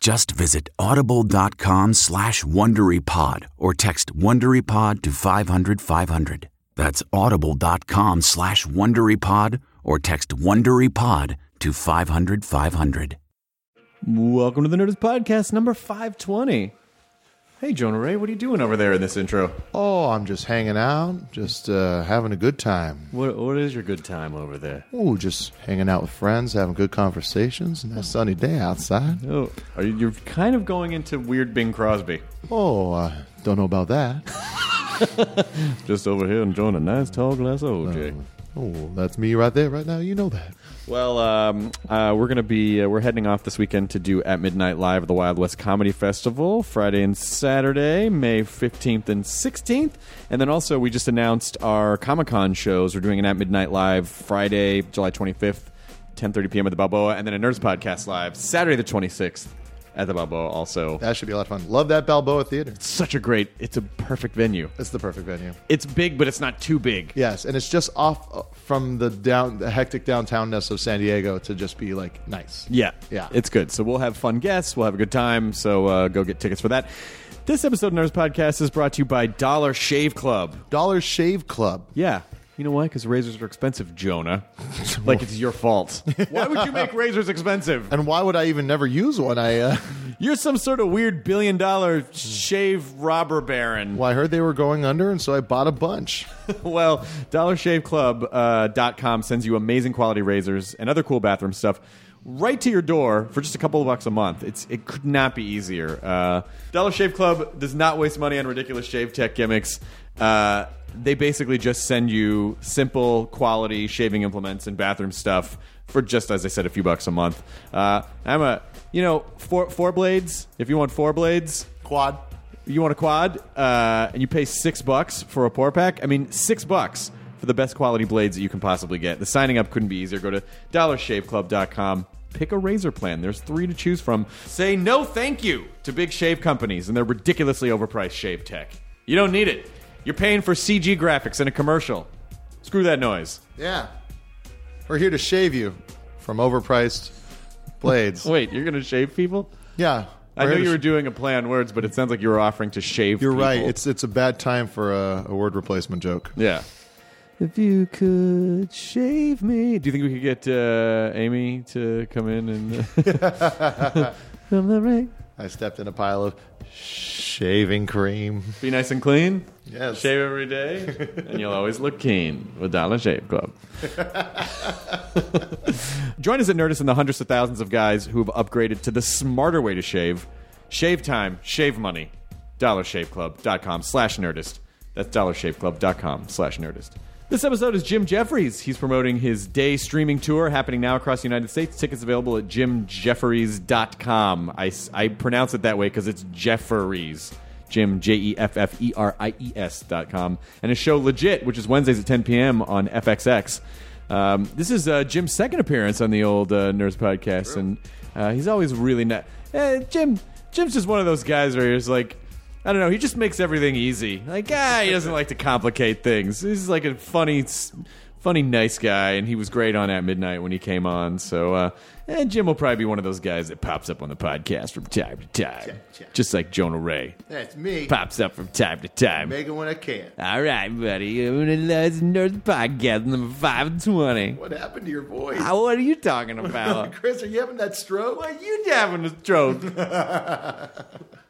Just visit audible.com slash WonderyPod or text WonderyPod to 500 500. That's audible.com slash WonderyPod or text WonderyPod to 500 500. Welcome to the Nerdist Podcast, number 520. Hey, Jonah Ray, what are you doing over there in this intro? Oh, I'm just hanging out, just uh, having a good time. What What is your good time over there? Oh, just hanging out with friends, having good conversations, and a sunny day outside. Oh, are you, you're kind of going into weird Bing Crosby. Oh, I don't know about that. Just over here enjoying a nice tall glass of OJ. Oh, that's me right there, right now. You know that. Well, um, uh, we're gonna be uh, we're heading off this weekend to do at midnight live the Wild West Comedy Festival Friday and Saturday, May fifteenth and sixteenth, and then also we just announced our Comic Con shows. We're doing an at midnight live Friday, July twenty fifth, ten thirty p.m. at the Balboa, and then a Nerdist Podcast live Saturday the twenty sixth at the Balboa. Also, That should be a lot of fun. Love that Balboa Theater. It's such a great. It's a perfect venue. It's the perfect venue. It's big, but it's not too big. Yes, and it's just off uh, from the down the hectic downtownness of San Diego to just be like nice. Yeah, Yeah. it's good. So we'll have fun guests. We'll have a good time. So uh, go get tickets for that. This episode of Nerdist Podcast is brought to you by Dollar Shave Club. Dollar Shave Club. Yeah. You know why? Because razors are expensive, Jonah. like it's your fault. Why would you make razors expensive? And why would I even never use one? I uh, You're some sort of weird billion dollar shave robber baron. well, I heard they were going under, and so I bought a bunch. well, DollarShaveClub.com uh, dot com sends you amazing quality razors and other cool bathroom stuff right to your door for just a couple of bucks a month. It's it could not be easier. Uh, Dollar Shave Club does not waste money on ridiculous shave tech gimmicks. Uh, they basically just send you simple quality shaving implements and bathroom stuff for just as I said a few bucks a month. Uh, I'm a you know four four blades. If you want four blades, Quad. you want a quad uh, and you pay six bucks for a pour pack. I mean, six bucks for the best quality blades that you can possibly get. The signing up couldn't be easier. Go to dollarshaveclub.com. Pick a razor plan. There's three to choose from. Say no thank you to big shave companies and their ridiculously overpriced shave tech. You don't need it. You're paying for CG graphics in a commercial. Screw that noise. Yeah. We're here to shave you from overpriced blades. Wait, you're going to shave people? yeah. I we're know here to you were doing a play on words, but it sounds like you were offering to shave You're right. It's it's a bad time for a, a word replacement joke. Yeah. If you could shave me, do you think we could get uh, Amy to come in and from the ring? I stepped in a pile of shaving cream. Be nice and clean. Yes. Shave every day, and you'll always look keen with Dollar Shave Club. Join us at Nerdist and the hundreds of thousands of guys who have upgraded to the smarter way to shave. Shave time, shave money. DollarShaveClub.com slash Nerdist. That's DollarShaveClub.com slash Nerdist. This episode is Jim Jefferies. He's promoting his day streaming tour happening now across the United States. Tickets available at jimjeffries.com. I pronounce it that way because it's Jefferies. Jim, J E F F E R I E S dot com. And his show Legit, which is Wednesdays at 10 p.m. on FXX. Um, this is uh, Jim's second appearance on the old uh, Nerdist podcast, and uh, he's always really not. Eh, Jim, Jim's just one of those guys where he's like, I don't know, he just makes everything easy. Like, ah, he doesn't like to complicate things. He's like a funny, funny, nice guy, and he was great on at midnight when he came on. So, uh, and Jim will probably be one of those guys that pops up on the podcast from time to time, just like Jonah Ray That's me. pops up from time to time. Make it when I can. All right, buddy, I'm gonna listen to the podcast number five twenty. What happened to your voice? What are you talking about? Chris, are you having that stroke? What you having a stroke?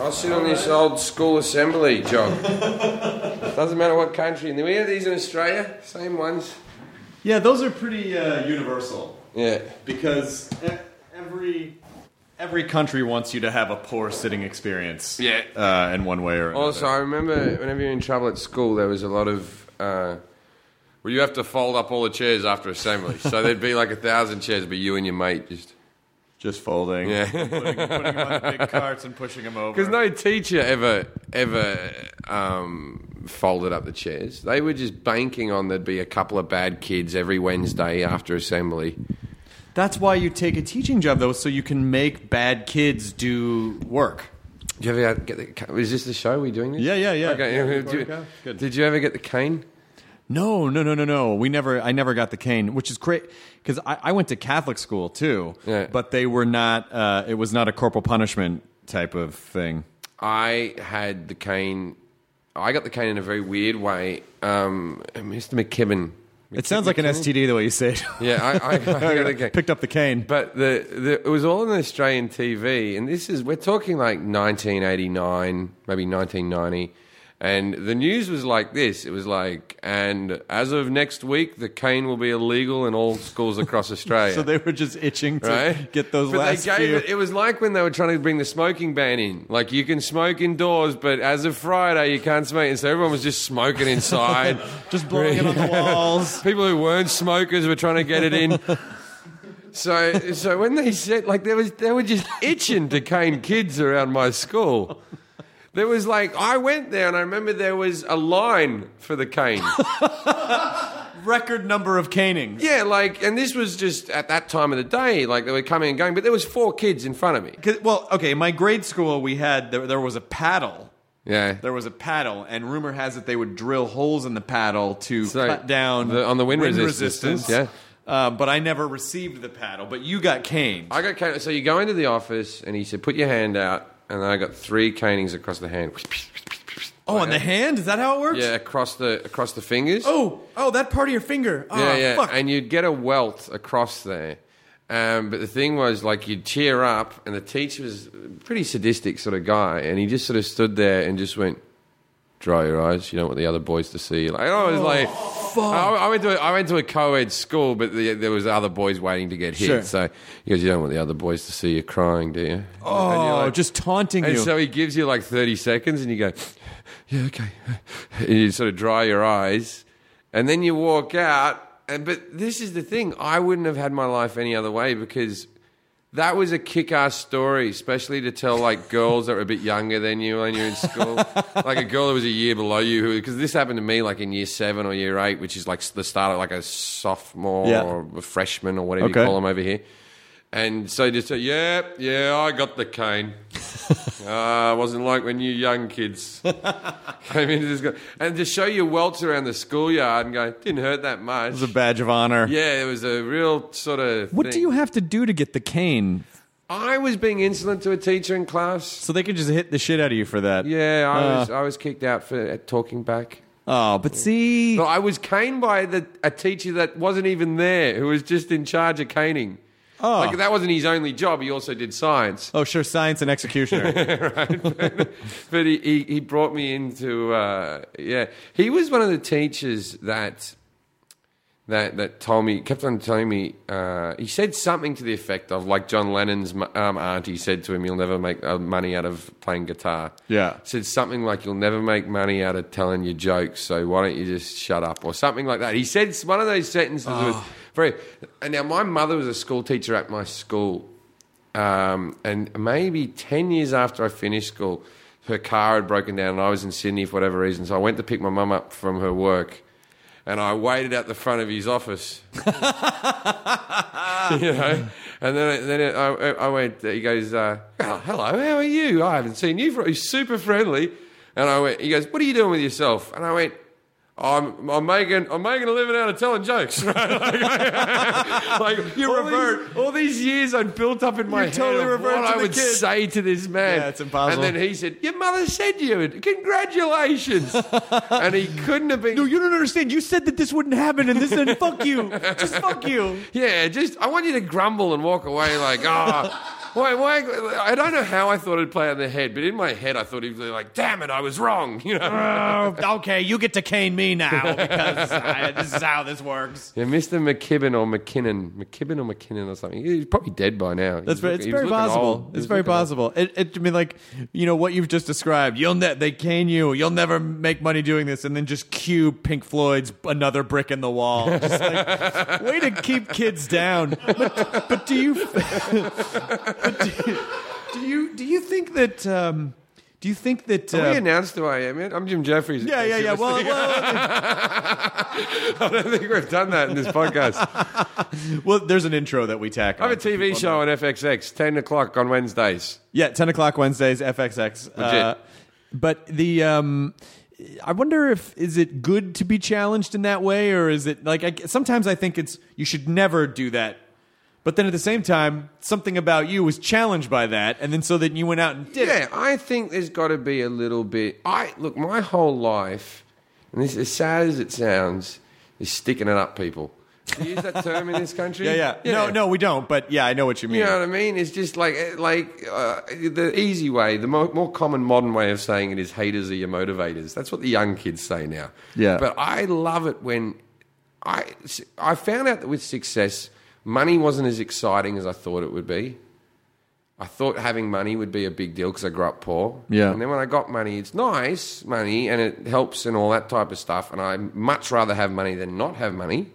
I'll sit on this old school assembly job. Doesn't matter what country. And we have these in Australia, same ones. yeah, those are pretty uh, universal Yeah. because e- every every country wants you to have a poor sitting experience. Yeah. uh, in one way or another. Also, I remember whenever you're in trouble at school, there was a lot of. Uh, well, you have to fold up all the chairs after assembly. so there'd be like a thousand chairs, but you and your mate just. Just folding, Yeah. putting, putting them on big carts and pushing them over. Because no teacher ever ever um, folded up the chairs. They were just banking on there'd be a couple of bad kids every Wednesday after assembly. That's why you take a teaching job, though, so you can make bad kids do work. Did you ever get the? Is this the show? we doing this? Yeah, yeah, yeah. Okay. Yeah, did, you. Good. did you ever get the cane? No, no, no, no, no. We never. I never got the cane, which is great because I, I went to Catholic school too. Yeah. But they were not. Uh, it was not a corporal punishment type of thing. I had the cane. I got the cane in a very weird way. Um, Mr. McKibben. It sounds like an STD the way you say it. Yeah, I, I, I got the cane. Picked up the cane. But the, the it was all on Australian TV, and this is we're talking like 1989, maybe 1990, and the news was like this. It was like, and as of next week, the cane will be illegal in all schools across Australia. So they were just itching to right? get those but last they gave few. It, it was like when they were trying to bring the smoking ban in. Like you can smoke indoors, but as of Friday you can't smoke. And so everyone was just smoking inside. just blowing it on the walls. People who weren't smokers were trying to get it in. So, so when they said like there was, they were just itching to cane kids around my school. There was like I went there and I remember there was a line for the cane. Record number of canings. Yeah, like, and this was just at that time of the day, like they were coming and going, but there was four kids in front of me. 'Cause- Well, okay. In my grade school, we had there, there was a paddle. Yeah, There was a paddle, and rumor has it they would drill holes in the paddle to So, cut down the- on the wind resistance, yeah. Uh, but I never received the paddle. But you got caned. I got cane. So you go into the office and he said, "Put your hand out," and then I got three canings across the hand. oh, on the hand? Is that how it works? Yeah, across the across the fingers. Oh, oh, that part of your finger. Oh, yeah, yeah. Fuck. And you'd get a welt across there. Um, but the thing was, like, you'd cheer up, and the teacher was a pretty sadistic sort of guy, and he just sort of stood there and just went, "Dry your eyes. You don't want the other boys to see." you." Like, I was like, oh, I, I went to a, I went to a co-ed school, but the, there was other boys waiting to get hit. Sure. So he goes, "You don't want the other boys to see you crying, do you?" And you're oh, like- just taunting and you. so he gives you like 30 seconds and you go, yeah, okay. And you sort of dry your eyes and then you walk out. And, but this is the thing I wouldn't have had my life any other way because that was a kick ass story, especially to tell like girls that were a bit younger than you when you're in school. like a girl that was a year below you, because this happened to me like in year seven or year eight, which is like the start of like a sophomore Yeah. or a freshman or whatever Okay. you call them over here. And so just say, yeah, yeah, I got the cane. uh, wasn't like when you young kids came into this, and to show your welts around the schoolyard and go, didn't hurt that much. it was a badge of honor. yeah, it was a real sort of. What thing. do you have to do to get the cane? I was being insolent to a teacher in class. So they could just hit the shit out of you for that. Yeah, I Uh. was I was kicked out for talking back. Oh, but see, I was caned by the, a teacher that wasn't even there, who was just in charge of caning. Oh. Like that wasn't his only job. He also did science. oh sure, science and executioner. right, but he, he, he brought me into uh, yeah he was one of the teachers that that that told me kept on telling me uh, he said something to the effect of like John Lennon's um, auntie said to him you'll never make uh, money out of playing guitar Yeah. said something like you'll never make money out of telling your jokes so why don't you just shut up or something like that he said one of those sentences was Very. And now my mother was a school teacher at my school, um, and maybe ten years after I finished school, her car had broken down, and I was in Sydney for whatever reason. So I went to pick my mum up from her work, and I waited at the front of his office. you know. And then, then I, I went. He goes, uh, oh, "Hello, how are you? I haven't seen you for." He's super friendly, and I went. He goes, "What are you doing with yourself?" And I went. I'm, I'm making I'm making a living out of telling jokes, right? Like, like You all revert. These, all these years I'd built up in my head totally of revert what to I would kid. say to this man. Yeah, it's impossible. And then he said, "Your mother said you would. Congratulations!" and he couldn't have been. No, you don't understand. You said that this wouldn't happen, and this and fuck you. Just fuck you. Yeah, just I want you to grumble and walk away like, ah, why, why? I don't know how I thought it'd play out in the head, but in my head I thought he'd be like, damn it, I was wrong. You know? Oh, okay, you get to cane me now because uh, this is how this works. Yeah, Mr. McKibben or McKinnon, McKibben or McKinnon or something. He's probably dead by now. That's very, it's very possible. It's very possible. It, it, I mean, like you know what you've just described. You'll ne- they cane you. You'll never make money doing this, and then just cue Pink Floyd's "Another Brick in the Wall." Just like, way to keep kids down. But, but do you? do, do you do you think that? Um, do you think that? Have we Uh, announced who I am yet? I'm Jim Jefferies. yeah, yeah, yeah. Well, well, I don't think we've done that in this podcast. well, there's an intro that we tack. I have on a TV show on FXX, 10 o'clock on Wednesdays. Yeah, ten o'clock Wednesdays, FXX. Uh, but the um, I wonder if is it good to be challenged in that way, or is it like I, sometimes I think it's you should never do that. But then at the same time, something about you was challenged by that, and then so that you went out and did Yeah, it. I think there's got to be a little bit. I look, my whole life, and this as sad as it sounds, is sticking it up people. Do you use that term in this country? Yeah, yeah, No, no, we don't. But yeah, I know what you mean. You know what I mean? It's just like eh, like uh, the easy way, the mo- more common modern way of saying it is haters are your motivators. That's what the young kids say now. Yeah. But I love it when I I found out that with success, money wasn't as exciting as I thought it would be. I thought having money would be a big deal because I grew up poor. Yeah. And then when I got money, it's nice money and it helps and all that type of stuff. And I much rather have money than not have money.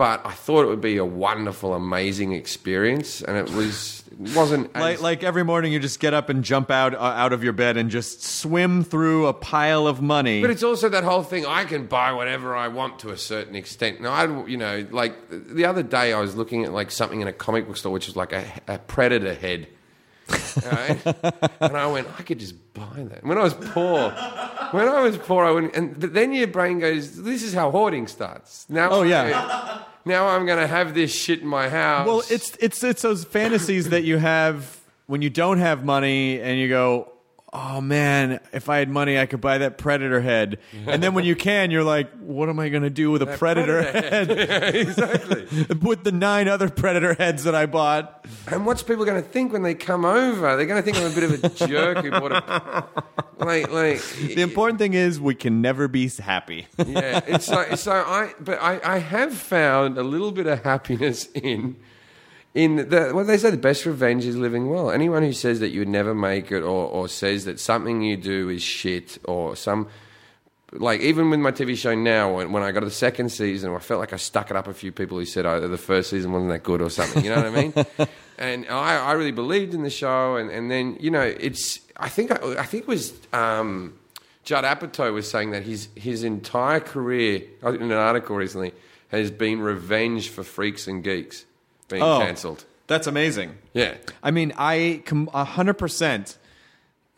But I thought it would be a wonderful, amazing experience, and it was it wasn't as- Like, like every morning, you just get up and jump out uh, out of your bed and just swim through a pile of money. But it's also that whole thing. I can buy whatever I want to a certain extent. Now, I, you know, like the other day, I was looking at like something in a comic book store, which was like a, a predator head. Right? and I went, I could just buy that. When I was poor, when I was poor, I wouldn't. And but then your brain goes, "This is how hoarding starts." Now, Oh, yeah. Now I'm going to have this shit in my house. Well, it's it's it's those fantasies that you have when you don't have money and you go, "Oh man, if I had money, I could buy that predator head." And then when you can, you're like, "What am I going to do with a predator, predator head?" exactly. with the nine other predator heads that I bought. And what's people going to think when they come over? They're going to think I'm a bit of a jerk who bought a like like. The important thing is we can never be happy. yeah, it's so, so I, but I, I have found a little bit of happiness in, in the, what they say, the best revenge is living well. Anyone who says that you would never make it or, or says that something you do is shit or some, like even with my TV show now, when, when I got to the second season, I felt like I stuck it up a few people who said oh, the first season wasn't that good or something. You know what I mean? And I, I really believed in the show, and, and then you know, it's I think I, I think it was um, Judd Apatow was saying that his his entire career in an article recently has been revenge for freaks and geeks being Oh. cancelled. That's amazing. Yeah, I mean, I com- a hundred percent.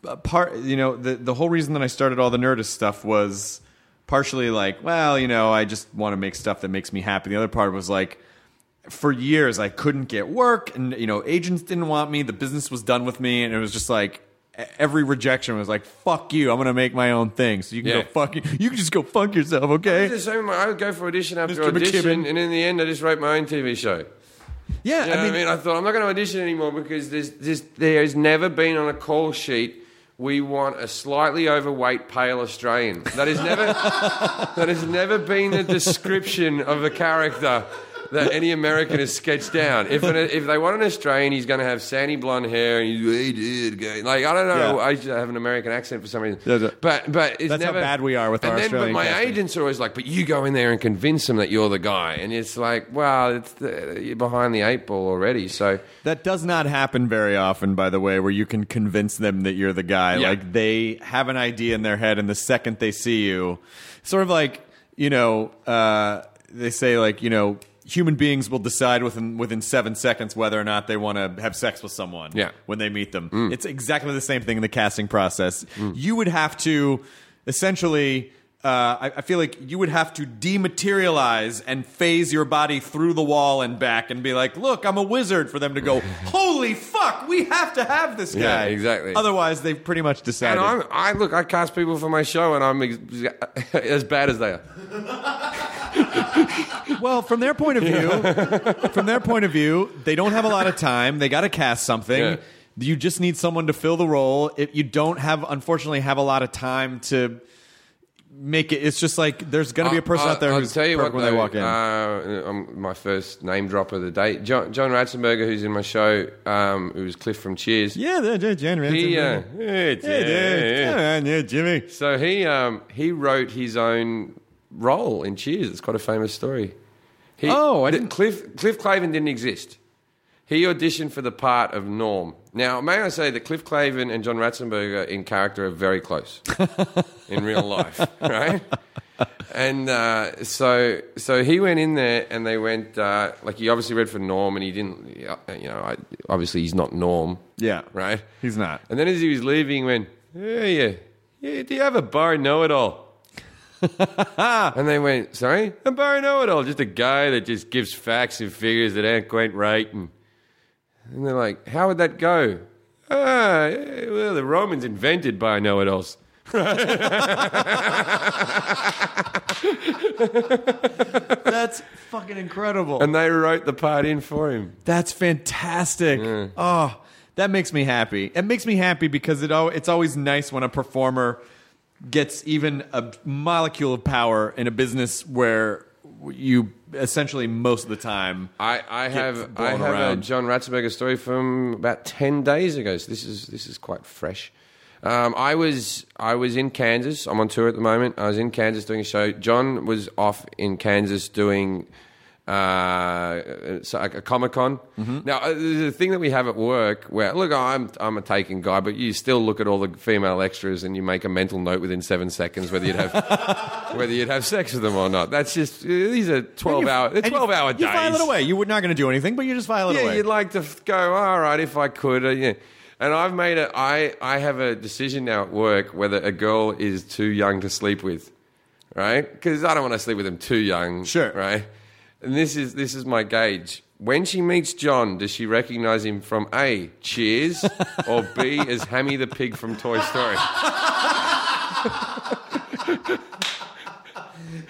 uh, Part, you know, the the whole reason that I started all the Nerdist stuff was partially like, well, you know, I just want to make stuff that makes me happy. The other part was like, for years I couldn't get work, and you know, agents didn't want me. The business was done with me, and it was just like. e- Every rejection was like, "Fuck you! I'm gonna make my own thing." So you can Yeah. go fuck you. You can just go fuck yourself, okay? It's the same, I would go for audition after Mr. audition, McKibben. and in the end, I just wrote my own TV show. Yeah, You know I mean, I mean? I thought I'm not going to audition anymore because there's, there's, there's never been on a call sheet. We want a slightly overweight, pale Australian. That has never, that has never been the description of a character that any American has sketched down. If an, if they want an Australian, he's going to have sandy blonde hair and he's hey dude, go-" like I don't know. Yeah. I have an American accent for some reason. Yeah. But but it's That's how never, bad we are with and our then, Australian But my casting. agents are always like, "But you go in there and convince them that you're the guy," and it's like, well, it's the, you're behind the eight ball already. So That does not happen very often, by the way, where you can convince them that you're the guy. Yeah. Like they have an idea in their head, and the second they see you, sort of like you know, uh, they say like you know, human beings will decide within within seven seconds whether or not they want to have sex with someone. Yeah. when they meet them, it's exactly the same thing in the casting process. You would have to essentially. Uh, I, I feel like you would have to dematerialize and phase your body through the wall and back and be like, "Look, I'm a wizard." For them to go, "Holy fuck, we have to have this Yeah, guy." exactly. Otherwise, they've pretty much decided. and I'm, I look, I cast people for my show, and I'm ex- as bad as they are. Well, from their point of view, from their point of view, they don't have a lot of time. They got to cast something. Yeah. You just need someone to fill the role. If you don't have, unfortunately, have a lot of time to make it. It's just like there's going to be a person out there I'll who's tell you what, when they walk in. Uh, um, my first name drop of the day, John, John Ratzenberger, who's in my show, um, was Cliff from Cheers. yeah, they're, they're generous. He, uh, yeah, yeah, yeah, yeah, Jimmy. So he um, he wrote his own role in Cheers. It's quite a famous story. He, Oh, I didn't- Cliff Cliff Clavin didn't exist. He auditioned for the part of Norm. Now, may I say that Cliff Clavin and John Ratzenberger in character are very close in real life, right? And uh, so, so he went in there, and they went uh, like he obviously read for Norm, and he didn't, you know, I, obviously he's not Norm, Yeah, right? He's not. And then as he was leaving, he went, yeah, yeah, yeah, do you have a bar know-it-all? and they went, sorry? A bar know-it-all, just a guy that just gives facts and figures that aren't quite right. And, and they're like, how would that go? Ah, well, the Romans invented bar know-it-alls. That's fucking incredible. And they wrote the part in for him. That's fantastic. Oh, that makes me happy. It makes me happy because it al- it's always nice when a performer gets even a molecule of power in a business where you essentially most of the time. I, I have I have a. John Ratzenberger story from about ten days ago. So this is this is quite fresh. Um, I was I was in Kansas. I'm on tour at the moment. I was in Kansas doing a show. John was off in Kansas doing uh, so like a Comic Con. Mm-hmm. Now uh, there's thing that we have at work where look, I'm I'm a taken guy, but you still look at all the female extras and you make a mental note within seven seconds whether you'd have whether you'd have sex with them or not. That's just these are twelve hour And you- twelve hour days. You file it away. You were not going to do anything, but you just file it Yeah, away. Yeah, you'd like to f- go, all right, if I could. Uh, yeah. And I've made it, I, I have a decision now at work whether a girl is too young to sleep with, right? Because I don't want to sleep with them too young. Sure. Right? And this is, this is my gauge. When she meets John, does she recognize him from A, Cheers, or B, as Hammy the pig from Toy Story?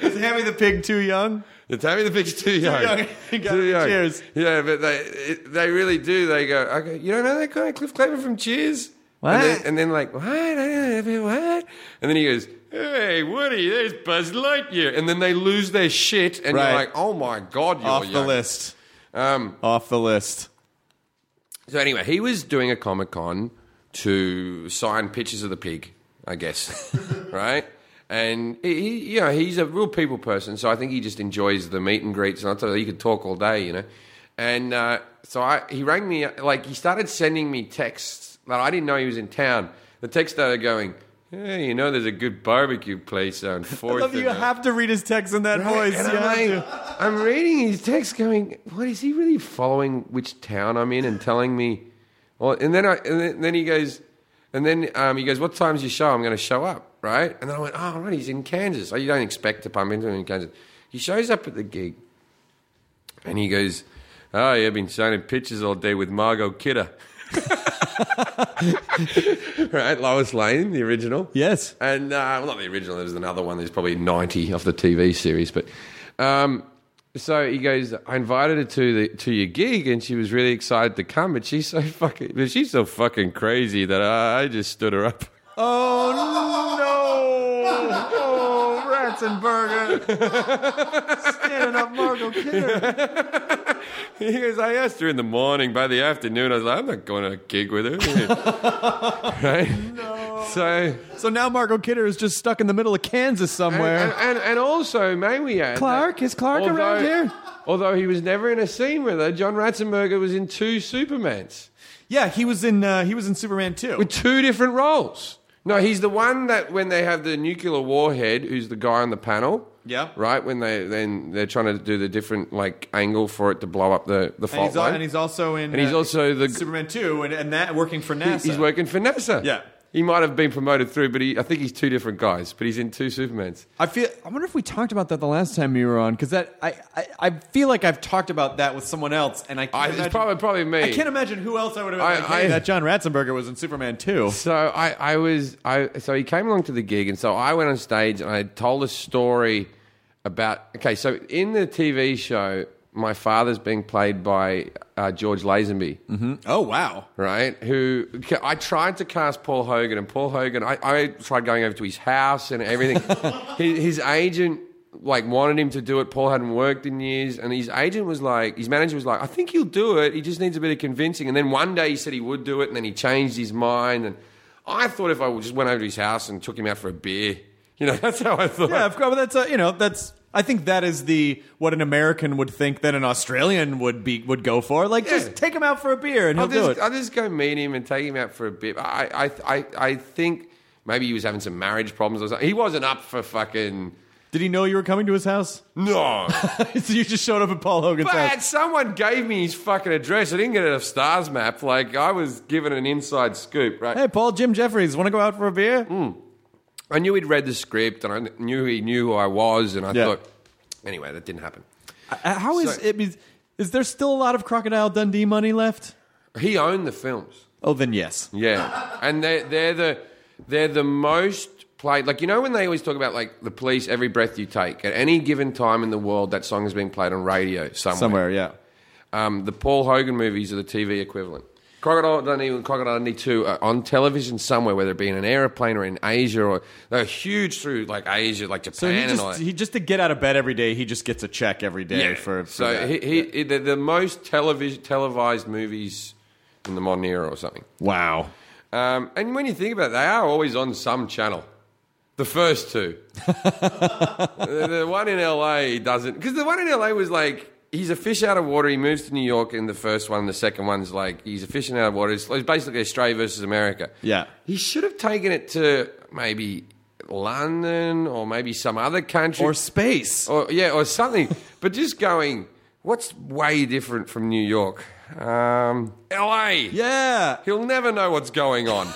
Is Hammy the pig too young? The Tammy the Pig's too young. young. You gotta Cheers. Yeah, but they it, they really do. They go, okay, you don't know that guy, Cliff Clavin from Cheers? What? And then, and then like, what? I don't know, what? And then he goes, hey, Woody, there's Buzz Lightyear. And then they lose their shit, and Right. you're like, oh my God, you're Off the young. list. Um, Off the list. so anyway, he was doing a Comic Con to sign pictures of the pig, I guess, right? And he, he- you know, he's a real people person, so I think he just enjoys the meet and greets. And I thought he could talk all day, you know. And uh, so I, he rang me, like he started sending me texts that I didn't know he was in town. The text started going, "Hey, you know, there's a good barbecue place on Fourth. I love you have to read his text in that voice. and I'm, have like- I'm reading his text, going, "What is he really following? Which town I'm in, and telling me?" Well, and then I, and then, then he goes, and then um, he goes, "What time's your show? I'm going to show up, right?" And then I went, "Oh, right, he's in Kansas. Oh, you don't expect to bump into him in Kansas." He shows up at the gig, and he goes, "Oh, yeah, I've been signing pictures all day with Margot Kidder." right, Lois Lane, the original. Yes. And uh, well, not the original. There's another one. There's probably 90 of the TV series. But um, so he goes. I invited her to the to your gig, and she was really excited to come. But she's so fucking. She's so fucking crazy that I, I just stood her up. Oh no! Oh, Ratzenberger! Standing up Margot Kidder. He goes, I asked her in the morning, by the afternoon, I was like, I'm not going to a gig with her. right? No. So, So now Margot Kidder is just stuck in the middle of Kansas and, somewhere. and, and also, may we add. Clark? that Is Clark around here? Although he was never in a scene with her, John Ratzenberger was in two Supermans yeah, he was in uh, he was in Superman 2. with two different roles. No, he's the one that when they have the nuclear warhead, who's the guy on the panel. Yeah. Right when they then they're trying to do the different like angle for it to blow up the the and, fault he's, al- line. and he's also in And he's uh, also the- Superman 2 and, and that working for NASA. He's working for NASA. Yeah. He might have been promoted through, but he, I think he's two different guys. But he's in two Supermans. I feel. I wonder if we talked about that the last time you were on, because that I, I I feel like I've talked about that with someone else, and I can't I, it's probably probably me. I can't imagine who else I would have. I- Like, hey, I- that John Ratzenberger was in Superman 2. So I, I was I so he came along to the gig and so I went on stage and I told a story about okay so in the TV show my father's being played by uh, George Lazenby Oh wow! right who I tried to cast Paul Hogan and Paul Hogan I, I tried going over to his house and everything his, his agent like wanted him to do it Paul hadn't worked in years and his agent was like his manager was like I think he'll do it he just needs a bit of convincing and then one day he said he would do it and then he changed his mind and I thought if I just went over to his house and took him out for a beer you know that's how I thought Yeah, of course. But that's uh, you know that's. I think that is the what an American would think that an Australian would be would go for. Like, Yeah. just take him out for a beer and he'll I'll do just, it. I'll just go meet him and take him out for a bit. I, I, I, I think maybe he was having some marriage problems or something. He wasn't up for fucking. Did he know you were coming to his house? No. so you just showed up at Paul Hogan's but house. someone gave me his fucking address. I didn't get it off Stars Map. Like, I was given an inside scoop, right? Hey, Paul, Jim Jefferies, want to go out for a beer? Hmm. I knew he'd read the script and I knew he knew who I was. And I Yeah. thought, anyway, that didn't happen. Uh, How is So- it? Is, is there still a lot of Crocodile Dundee money left? He owned the films. Oh, then yes. Yeah, and they're they're the they're the most played. Like you know when they always talk about like the police, every breath you take. At any given time in the world, that song is being played on radio somewhere. Somewhere, yeah. Um, the Paul Hogan movies are the TV equivalent. Crocodile Dundee and Crocodile Dundee 2 are on television somewhere, whether it be in an aeroplane or in Asia, or they're huge through like Asia, like Japan So he and all just that. he just to get out of bed every day, he just gets a check every day for, for so that. he, he, he- the, the most television televised movies in the modern era or something. wow. Um, and when you think about it, they are always on some channel. The first two. the, the one in LA doesn't. Because the one in LA was like, he's a fish out of water. He moves to New York in the first one. The second one's like, he's a fish out of water. It's, it's basically Australia versus America. Yeah. He should have taken it to maybe London or maybe some other country. Or space. Or yeah, or something. but just going, what's way different from New York? Um, LA. Yeah. He'll never know what's going on.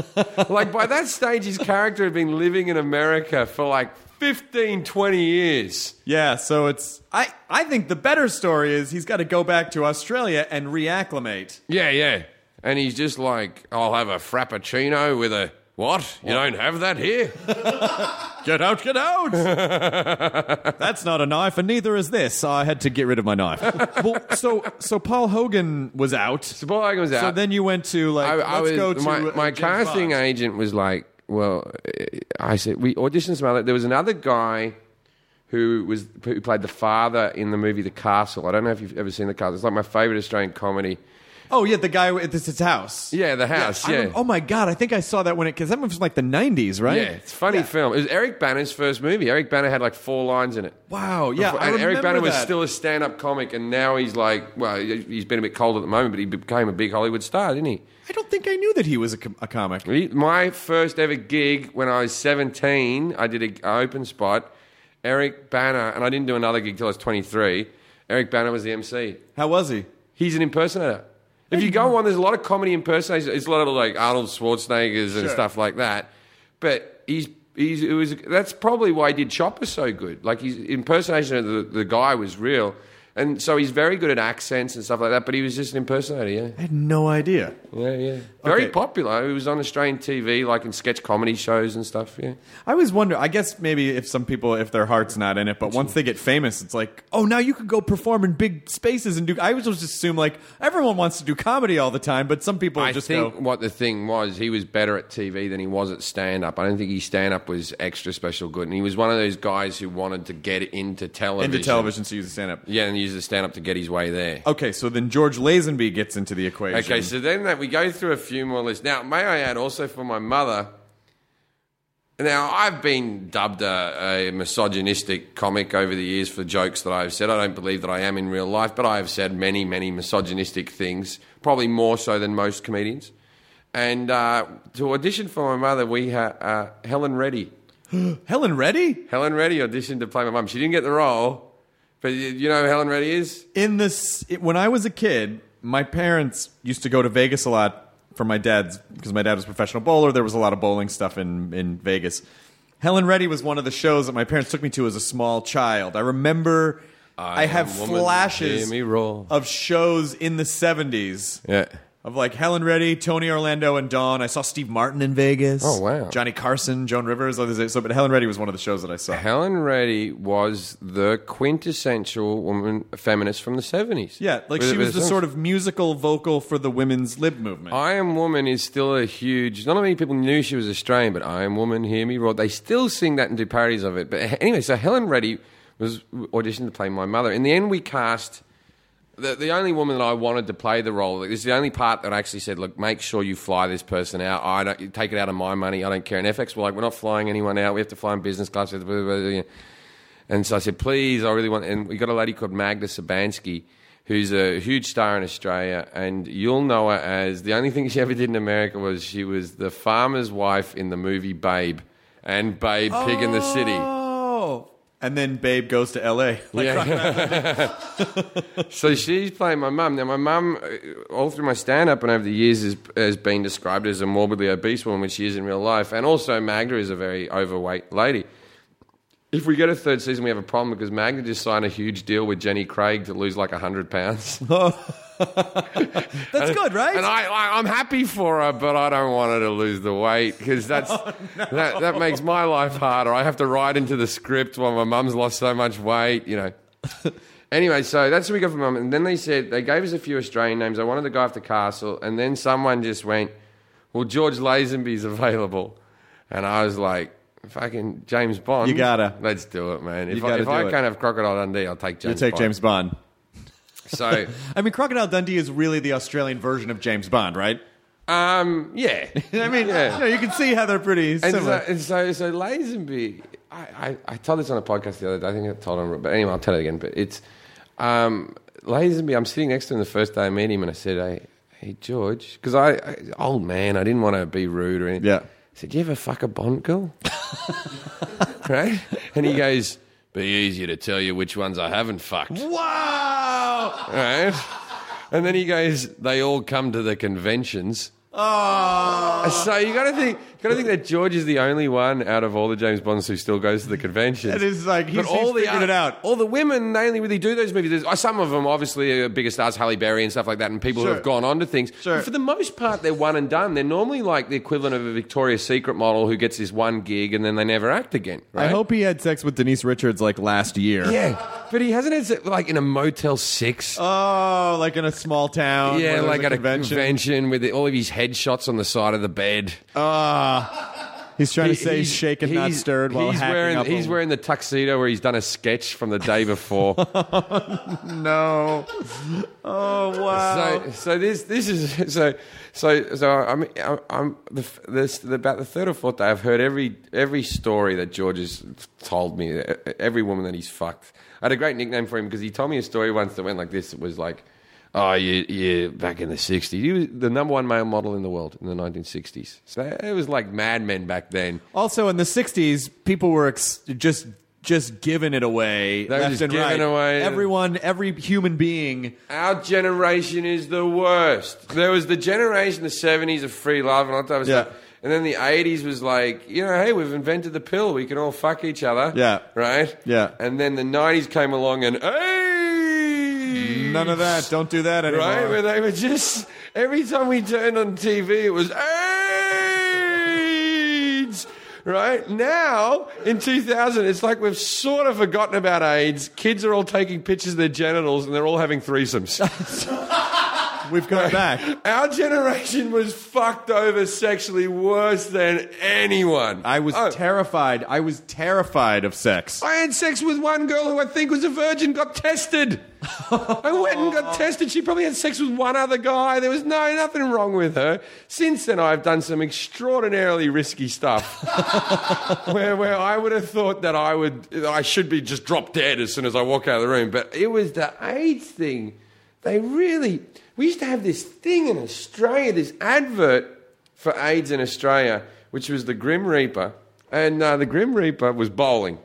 like by that stage, his character had been living in America for like 15, 20 years. Yeah, so it's I I think the better story is he's got to go back to Australia and reacclimate. Yeah, yeah. And he's just like, I'll have a frappuccino with a what? You don't have that here? Get out, get out! That's not a knife, and neither is this. I had to get rid of my knife. well, so so Paul Hogan was out. So Paul Hogan was out. So then you went to like I, let's was, go to my, uh, my casting Fox. agent was like, well, I said we auditioned some other. There was another guy who was who played the father in the movie The Castle. I don't know if you've ever seen The Castle. It's like my favorite Australian comedy. Oh yeah, the guy at this his house. Yeah, The House. I Yeah. oh my god, I think I saw that when it because that was like the '90s, right? Yeah, it's a funny film. It was Eric Bana's first movie. Eric Bana had like four lines in it. Wow. Yeah, I and Eric Bana was still a stand-up comic, and now he's like, well, he's been a bit cold at the moment, but he became a big Hollywood star, didn't he? I don't think I knew that he was a, com- a comic. My first ever gig when I was 17, I did an open spot. Eric Bana, and I didn't do another gig till I was 23. Eric Bana was the MC. How was he? He's an impersonator. If you go on, there's a lot of comedy impersonators. It's a lot of like Arnold Schwarzeneggers and stuff like that. But he's he's it was that's probably why he did Chopper so good. Like his impersonation of the, the guy was real. And so he's very good at accents and stuff like that. But he was just an impersonator. Yeah. I had no idea. Yeah, yeah. Very Okay. popular. He was on Australian TV, like in sketch comedy shows and stuff. Yeah. I always wonder. I guess maybe if some people, if their heart's not in it, but once they get famous, it's like, oh, now you can go perform in big spaces and do. I always just assume like everyone wants to do comedy all the time, but some people I just think go. what the thing was, he was better at TV than he was at stand up. I don't think his stand up was extra special good. And he was one of those guys who wanted to get into television. Into television to use a stand up. Yeah, and use the stand up to get his way there. Okay, so then George Lazenby gets into the equation. Okay, so then that we go through a few more lists. Now, may I add also for my mother. Now, I've been dubbed a, a misogynistic comic over the years for jokes that I've said. I don't believe that I am in real life, but I have said many, many misogynistic things, probably more so than most comedians. And uh, to audition for my mother, we had uh, Helen Reddy. Helen Reddy Helen Reddy auditioned to play my mum. She didn't get the role, but you- you know who Helen Reddy is? in this when I was a kid, my parents used to go to Vegas a lot for my dad's because my dad was a professional bowler. There was a lot of bowling stuff in in Vegas. Helen Reddy was one of the shows that my parents took me to as a small child. I remember I, am have woman, flashes of shows in the 70s Yeah. Of like Helen Reddy, Tony Orlando, and Dawn. I saw Steve Martin in Vegas. Oh, wow. Johnny Carson, Joan Rivers. others- So, but Helen Reddy was one of the shows that I saw. Helen Reddy was the quintessential woman feminist from the 70s. Yeah, like With- she was the songs. sort of musical vocal for the women's lib movement. I Am Woman is still a huge. Not many people knew she was Australian, but I Am Woman, Hear Me Roar. They still sing that and do parodies of it. But anyway, so Helen Reddy was auditioned to play my mother. In the end, we cast. The, the only woman that I wanted to play the role, this is the only part that I actually said, look, make sure you fly this person out. I don't take it out of my money. I don't care. And FX were like, we're not flying anyone out. We have to fly in business class. And so I said, please, I really want. And we got a lady called Magda Szubanski, who's a huge star in Australia. And you'll know her as the only thing she ever did in America was she was the farmer's wife in the movie Babe and Babe Pig in the City. Oh. And then Babe goes to L.A. Like, Yeah. so she's playing my mum. Now, my mum, uh, all through my stand up and over the years, has, has been described as a morbidly obese woman, which she is in real life. And also, Magda is a very overweight lady. If we get a third season, we have a problem because Magda just signed a huge deal with Jenny Craig to lose like 100 pounds. That's good, right? And I, I, I'm happy for her, but I don't want her to lose the weight because that's oh, that, that makes my life harder. I have to write into the script while my mum's lost so much weight, you know. anyway, so that's what we got from mum. And then they said they gave us a few Australian names. I wanted to go after Castle, and then someone just went, "Well, George Lazenby's available," and I was like. Fucking James Bond. You gotta. Let's do it, man. If You I, gotta if I do it. can't have Crocodile Dundee, I'll take James Bond. you James take Bond. James Bond. So, I mean, Crocodile Dundee is really the Australian version of James Bond, right? um, yeah. I mean, Yeah. you, can see how they're pretty And similar. so, and so, so Lazenby, I, I, I told this on a podcast the other day. I think I told him, but anyway, I'll tell it again. But it's um, Lazenby. I'm sitting next to him the first day I met him, and I said, "Hey, hey, George," because I, I, old man, I didn't want to be rude or anything. Yeah. I said, "You ever fuck a Bond girl?" right? And he goes, "Be easier to tell you which ones I haven't fucked." wow! Right? And then he goes, "They all come to the conventions." Oh, So you got to think, got to think that George is the only one out of all the James Bonds who still goes to the conventions. It is like he's- But all he's the figured it out. All the women, they only really do those movies. There's, uh, some of them, obviously, are bigger stars, Halle Berry and stuff like that, and people who have gone on to things. Sure. But for the most part, they're one and done. They're normally like the equivalent of a Victoria's Secret model who gets this one gig and then they never act again. I hope he had sex with Denise Richards like last year. Yeah, but he hasn't had sex, like in a Motel Six. Oh, like in a small town. yeah, like a at convention. a convention with the, all of his headshots on the side of the bed. Ah, he's trying to say He's- shaken, not he's- stirred, while he's hacking wearing up. he's a- wearing the tuxedo where he's done a sketch from the day before. no. Oh wow. so so this this is so so so I'm I'm, I'm the, this about the third or fourth day I've heard every every story that George has told me every woman that he's fucked. I had a great nickname for him because he told me a story once that went like this. It was like. Oh, yeah, yeah, back in the 60s. He was the number one male model in the world in the 1960s. So it was like Mad Men back then. Also, in the '60s, people were ex- just just giving it away They left just and giving right. away- Everyone, every human being. Our generation is the worst. There was the generation, the 70s of free love and all that type of Yeah. stuff. And then the 80s was like, you know, hey, we've invented the pill. We can all fuck each other. Yeah. Right? Yeah. And then the 90s came along and, hey, none of that. Don't do that anymore. right? Where they were just every time we turned on TV, it was AIDS. Right now, in 2000, it's like we've sort of forgotten about AIDS. Kids are all taking pictures of their genitals and they're all having threesomes. We've gone back. Our generation was fucked over sexually worse than anyone. I was Oh, terrified. I was terrified of sex. I had sex with one girl who I think was a virgin, got tested. I went and got tested. She probably had sex with one other guy. There was no nothing wrong with her. Since then, I've done some extraordinarily risky stuff, where where I would have thought that I would I should be just drop dead as soon as I walk out of the room. But it was the AIDS thing. They really we used to have this thing in Australia, this advert for AIDS in Australia, which was the Grim Reaper, and uh, the Grim Reaper was bowling.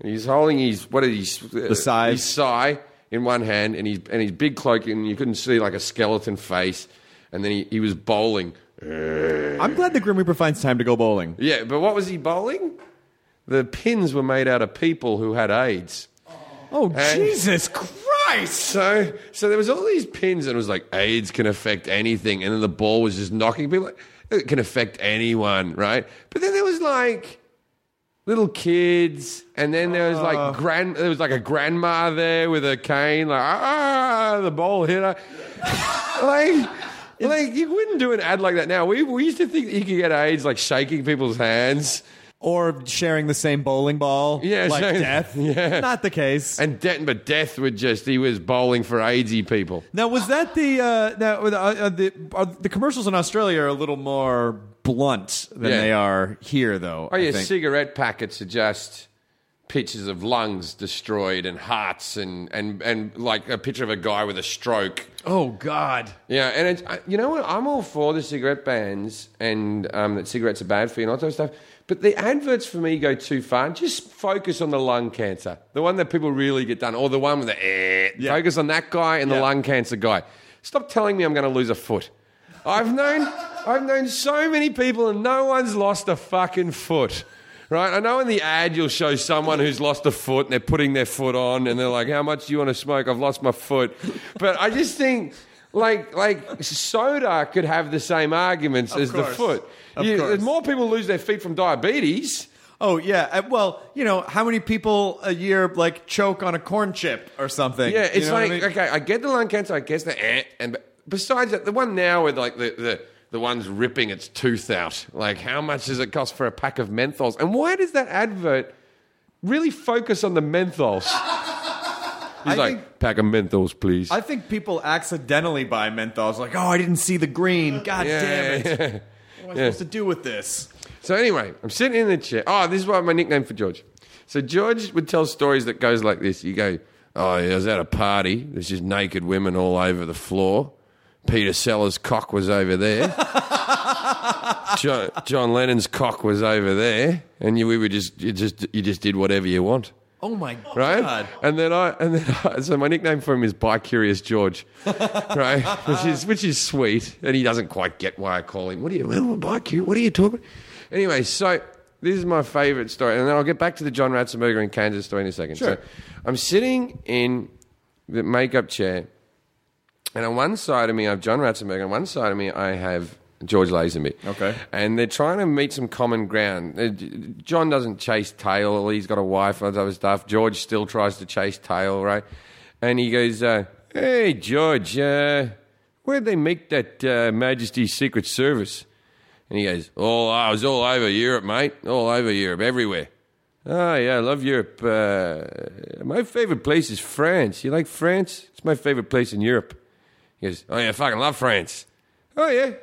And He's holding his what is he? The scythe. His sai in one hand, and his and his big cloak, and you couldn't see like a skeleton face. And then he, he was bowling. I'm glad the Grim Reaper finds time to go bowling. Yeah, but what was he bowling? The pins were made out of people who had AIDS. Oh, And- Jesus Christ! So, so there was all these pins, and it was like AIDS can affect anything, and then the ball was just knocking people. It can affect anyone, right? But then there was like little kids, and then there was like grand. There was like a grandma there with a cane, like ah, the ball hit her. like, like you wouldn't do an ad like that now. We we used to think that you could get AIDS like shaking people's hands. Or sharing the same bowling ball. Yeah, like death. yeah. Not the case. And de- but death would just he was bowling for AIDSy people. Now, was that the uh, now uh, uh, the are, the commercials in Australia are a little more blunt than Yeah. they are here, though. Oh I yeah, think. cigarette packets are just pictures of lungs destroyed and hearts and and and like a picture of a guy with a stroke. oh God. Yeah, and it's, you know what? I'm all for the cigarette bans and um, that cigarettes are bad for you and all that stuff. But the adverts for me go too far. Just focus on the lung cancer, the one that people really get done, or the one with the eh. Yeah. Focus on that guy and the lung cancer guy. Stop telling me I'm going to lose a foot. I've known, I've known so many people, and no one's lost a fucking foot. Right? I know in the ad you'll show someone who's lost a foot and they're putting their foot on and they're like, How much do you want to smoke? I've lost my foot. But I just think like like soda could have the same arguments as the foot. You- more people lose their feet from diabetes. Oh yeah. Uh, Well, you know, how many people a year like choke on a corn chip or something? Yeah, You it's know what I like mean? okay, I get the lung cancer, I guess the eh, and besides that, the one now with like the the the one's ripping its tooth out. Like, how much does it cost for a pack of menthols? And why does that advert really focus on the menthols? He's I like, think- pack of menthols, please. I think people accidentally buy menthols. Like, oh, I didn't see the green. God Yeah, damn it! yeah. What am I supposed to do with this? So anyway, I'm sitting in the chair. Oh, this is what my nickname for George. So George would tell stories that goes like this. You go, oh, yeah, I was at a party. There's just naked women all over the floor. Peter Sellers' cock was over there. John, John Lennon's cock was over there, and you, we were just you just you just did whatever you want, Oh my God! right? god! And then I and then I, so my nickname for him is Bi Curious George, right? which is which is sweet, and he doesn't quite get why I call him. What are you? Well, Bi Curious. What are you talking? Anyway, so this is my favourite story, and then I'll get back to the John Ratzenberger in Kansas story in a second. Sure. So I'm sitting in the makeup chair, and on one side of me I have John Ratzenberger, on one side of me I have George Lazenby. Okay. And they're trying to meet some common ground. Uh, John doesn't chase tail. He's got a wife and other stuff. George still tries to chase tail, right? And he goes, uh, "Hey, George, uh, where'd they make that uh, Majesty's Secret Service?" And he goes, "Oh, I was all over Europe, mate. All over Europe, everywhere." Oh yeah, I love Europe. Uh, my favorite place is France. You like France? It's my favorite place in Europe. He goes, "Oh yeah, I fucking love France." Oh yeah.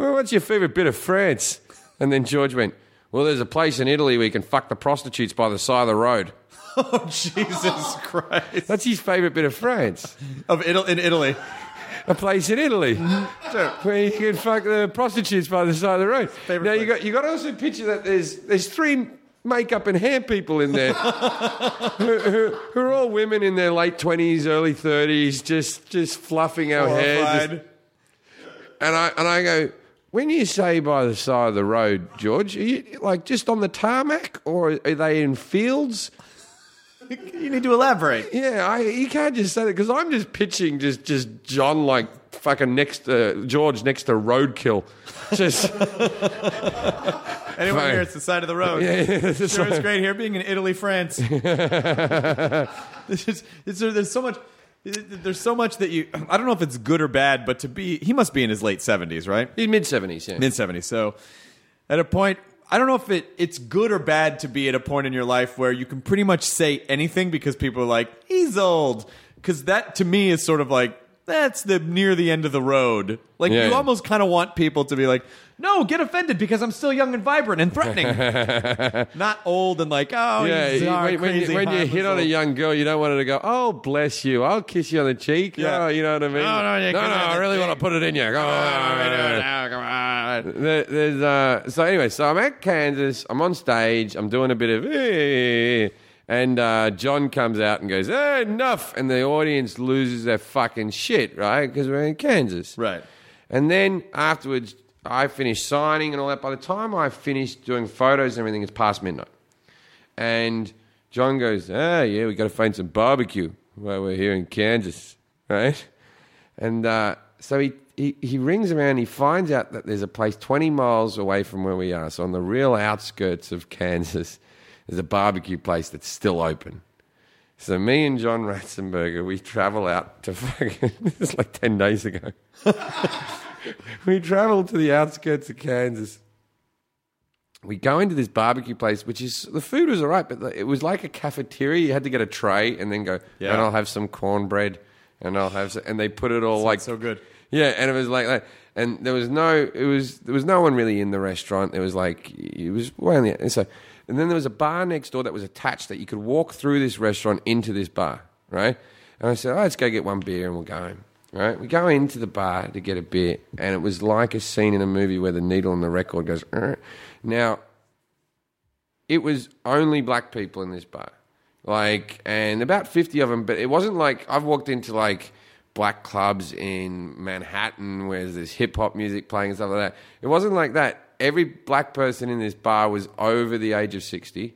Well, what's your favorite bit of France? And then George went, Well, there's a place in Italy where you can fuck the prostitutes by the side of the road. Oh Jesus Christ! That's his favorite bit of France. Of Italy, in Italy. A place in Italy where you can fuck the prostitutes by the side of the road. Favorite now you place. got you got to also picture that there's there's three makeup and hair people in there who, who, who are all women in their late twenties, early thirties, just just fluffing our hair. just-. And I and I go, when you say by the side of the road, George, are you like just on the tarmac, or are they in fields? you need to elaborate. Yeah, I, you can't just say that because I'm just pitching just just John like fucking next to George next to roadkill. Just Anyone Fine. here? It's the side of the road. yeah, yeah, it's Sure, it's great here being in Italy, France. Just- it's- there's so much. There's so much that you. I don't know if it's good or bad, but to be, he must be in his late 70s, right? He's mid seventies. Yeah, Mid 70s. So at a point, I don't know if it, it's good or bad to be at a point in your life where you can pretty much say anything because people are like, he's old. Because that to me is sort of like, that's the near the end of the road. Like Yeah. you almost kind of want people to be like, no, get offended because I'm still young and vibrant and threatening. Not old and like, oh, yeah. you- when, when you, crazy when you hit on a young girl, you don't want her to go, "Oh, bless you, I'll kiss you on the cheek." Yeah. Oh, you know what I mean? No, no, you no, I the really want to put it in you. Come on. Come on. There- There's uh, so anyway, so I'm at Kansas. I'm on stage. I'm doing a bit of, "Eh," and uh, John comes out and goes, eh, "Enough!" And the audience loses their fucking shit, right? Because we're in Kansas, Right. And then afterwards, I finish signing and all that. By the time I finish doing photos and everything, it's past midnight. And John goes, "Ah, yeah, we got to find some barbecue while we're here in Kansas, right?" And uh, so he, he he rings around. He finds out that there's a place 20 miles away from where we are, so on the real outskirts of Kansas, there's a barbecue place that's still open. So me and John Ratzenberger, we travel out to fucking. This is like 10 days ago. we travel to the outskirts of Kansas we go into this barbecue place, which is the food was all right, but it was like a cafeteria. You had to get a tray and then go, Yeah. and I'll have some cornbread, and I'll have, some, and they put it all like so good. yeah, and it was like that, and there was no, it was there was no one really in the restaurant. It was like it was way on the and so, and then there was a bar next door that was attached that you could walk through this restaurant into this bar, right? And I said, oh, let's go get one beer and we'll go home. Right, we go into the bar to get a beer, and it was like a scene in a movie where the needle on the record goes. "Er." Now, it was only black people in this bar, like, and about fifty of them. But it wasn't like I've walked into like black clubs in Manhattan where there's hip hop music playing and stuff like that. It wasn't like that. Every black person in this bar was over the age of sixty,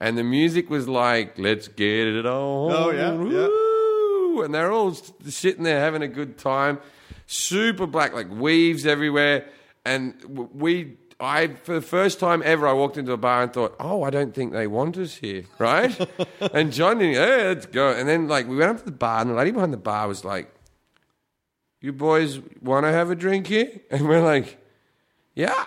and the music was like, "Let's get it on." Oh, yeah, yeah. And they're all sitting there having a good time. Super black, like weaves everywhere. And we, I, for the first time ever, I walked into a bar and thought, oh, I don't think they want us here, right? and John didn't, hey, let's go. And then, like, we went up to the bar, and the lady behind the bar was like, you boys want to have a drink here? And we're like, yeah.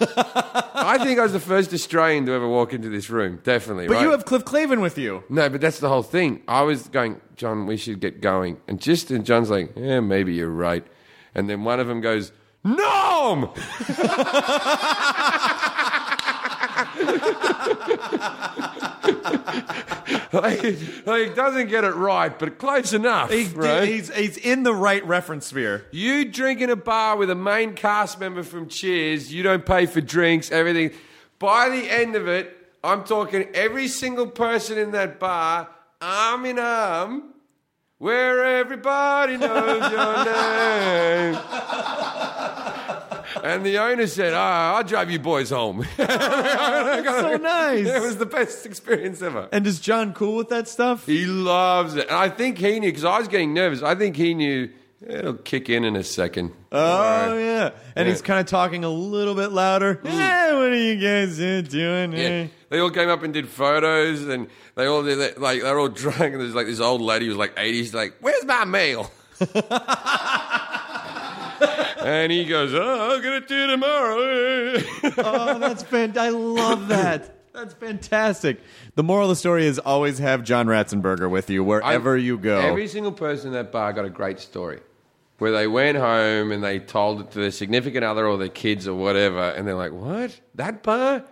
I think I was the first Australian to ever walk into this room, definitely. But right? you have Cliff Clavin with you. No, but that's the whole thing. I was going, John, we should get going. And just, and John's like, yeah, maybe you're right. And then one of them goes, Nom! like, like, doesn't get it right, but close enough. He, right? he's, he's in the right reference sphere. You drink in a bar with a main cast member from Cheers, you don't pay for drinks, everything. By the end of it, I'm talking every single person in that bar, arm in arm, where everybody knows your name. And the owner said, oh, I'll drive you boys home. That's so nice. it was the best experience ever. And is John cool with that stuff? He loves it. And I think he knew, because I was getting nervous, I think he knew it'll kick in in a second. Oh yeah, and Yeah. he's kind of talking a little bit louder. Yeah, what are you guys doing? Yeah. eh?" They all came up and did photos, and they all did that, like they're all drunk. And there's like this old lady who's like 80. She's like, "Where's my mail?" And he goes, "Oh, I'll get it to you tomorrow." Oh, that's fantastic! I love that. That's fantastic. The moral of the story is always have John Ratzenberger with you wherever I- you go. Every single person in that bar got a great story. Where they went home and they told it to their significant other or their kids or whatever, and they're like, "What? That bar?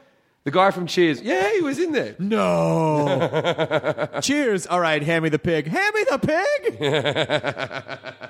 The guy from Cheers? Yeah, he was in there." no. Cheers. All right, hand me the pig. Hand me the pig.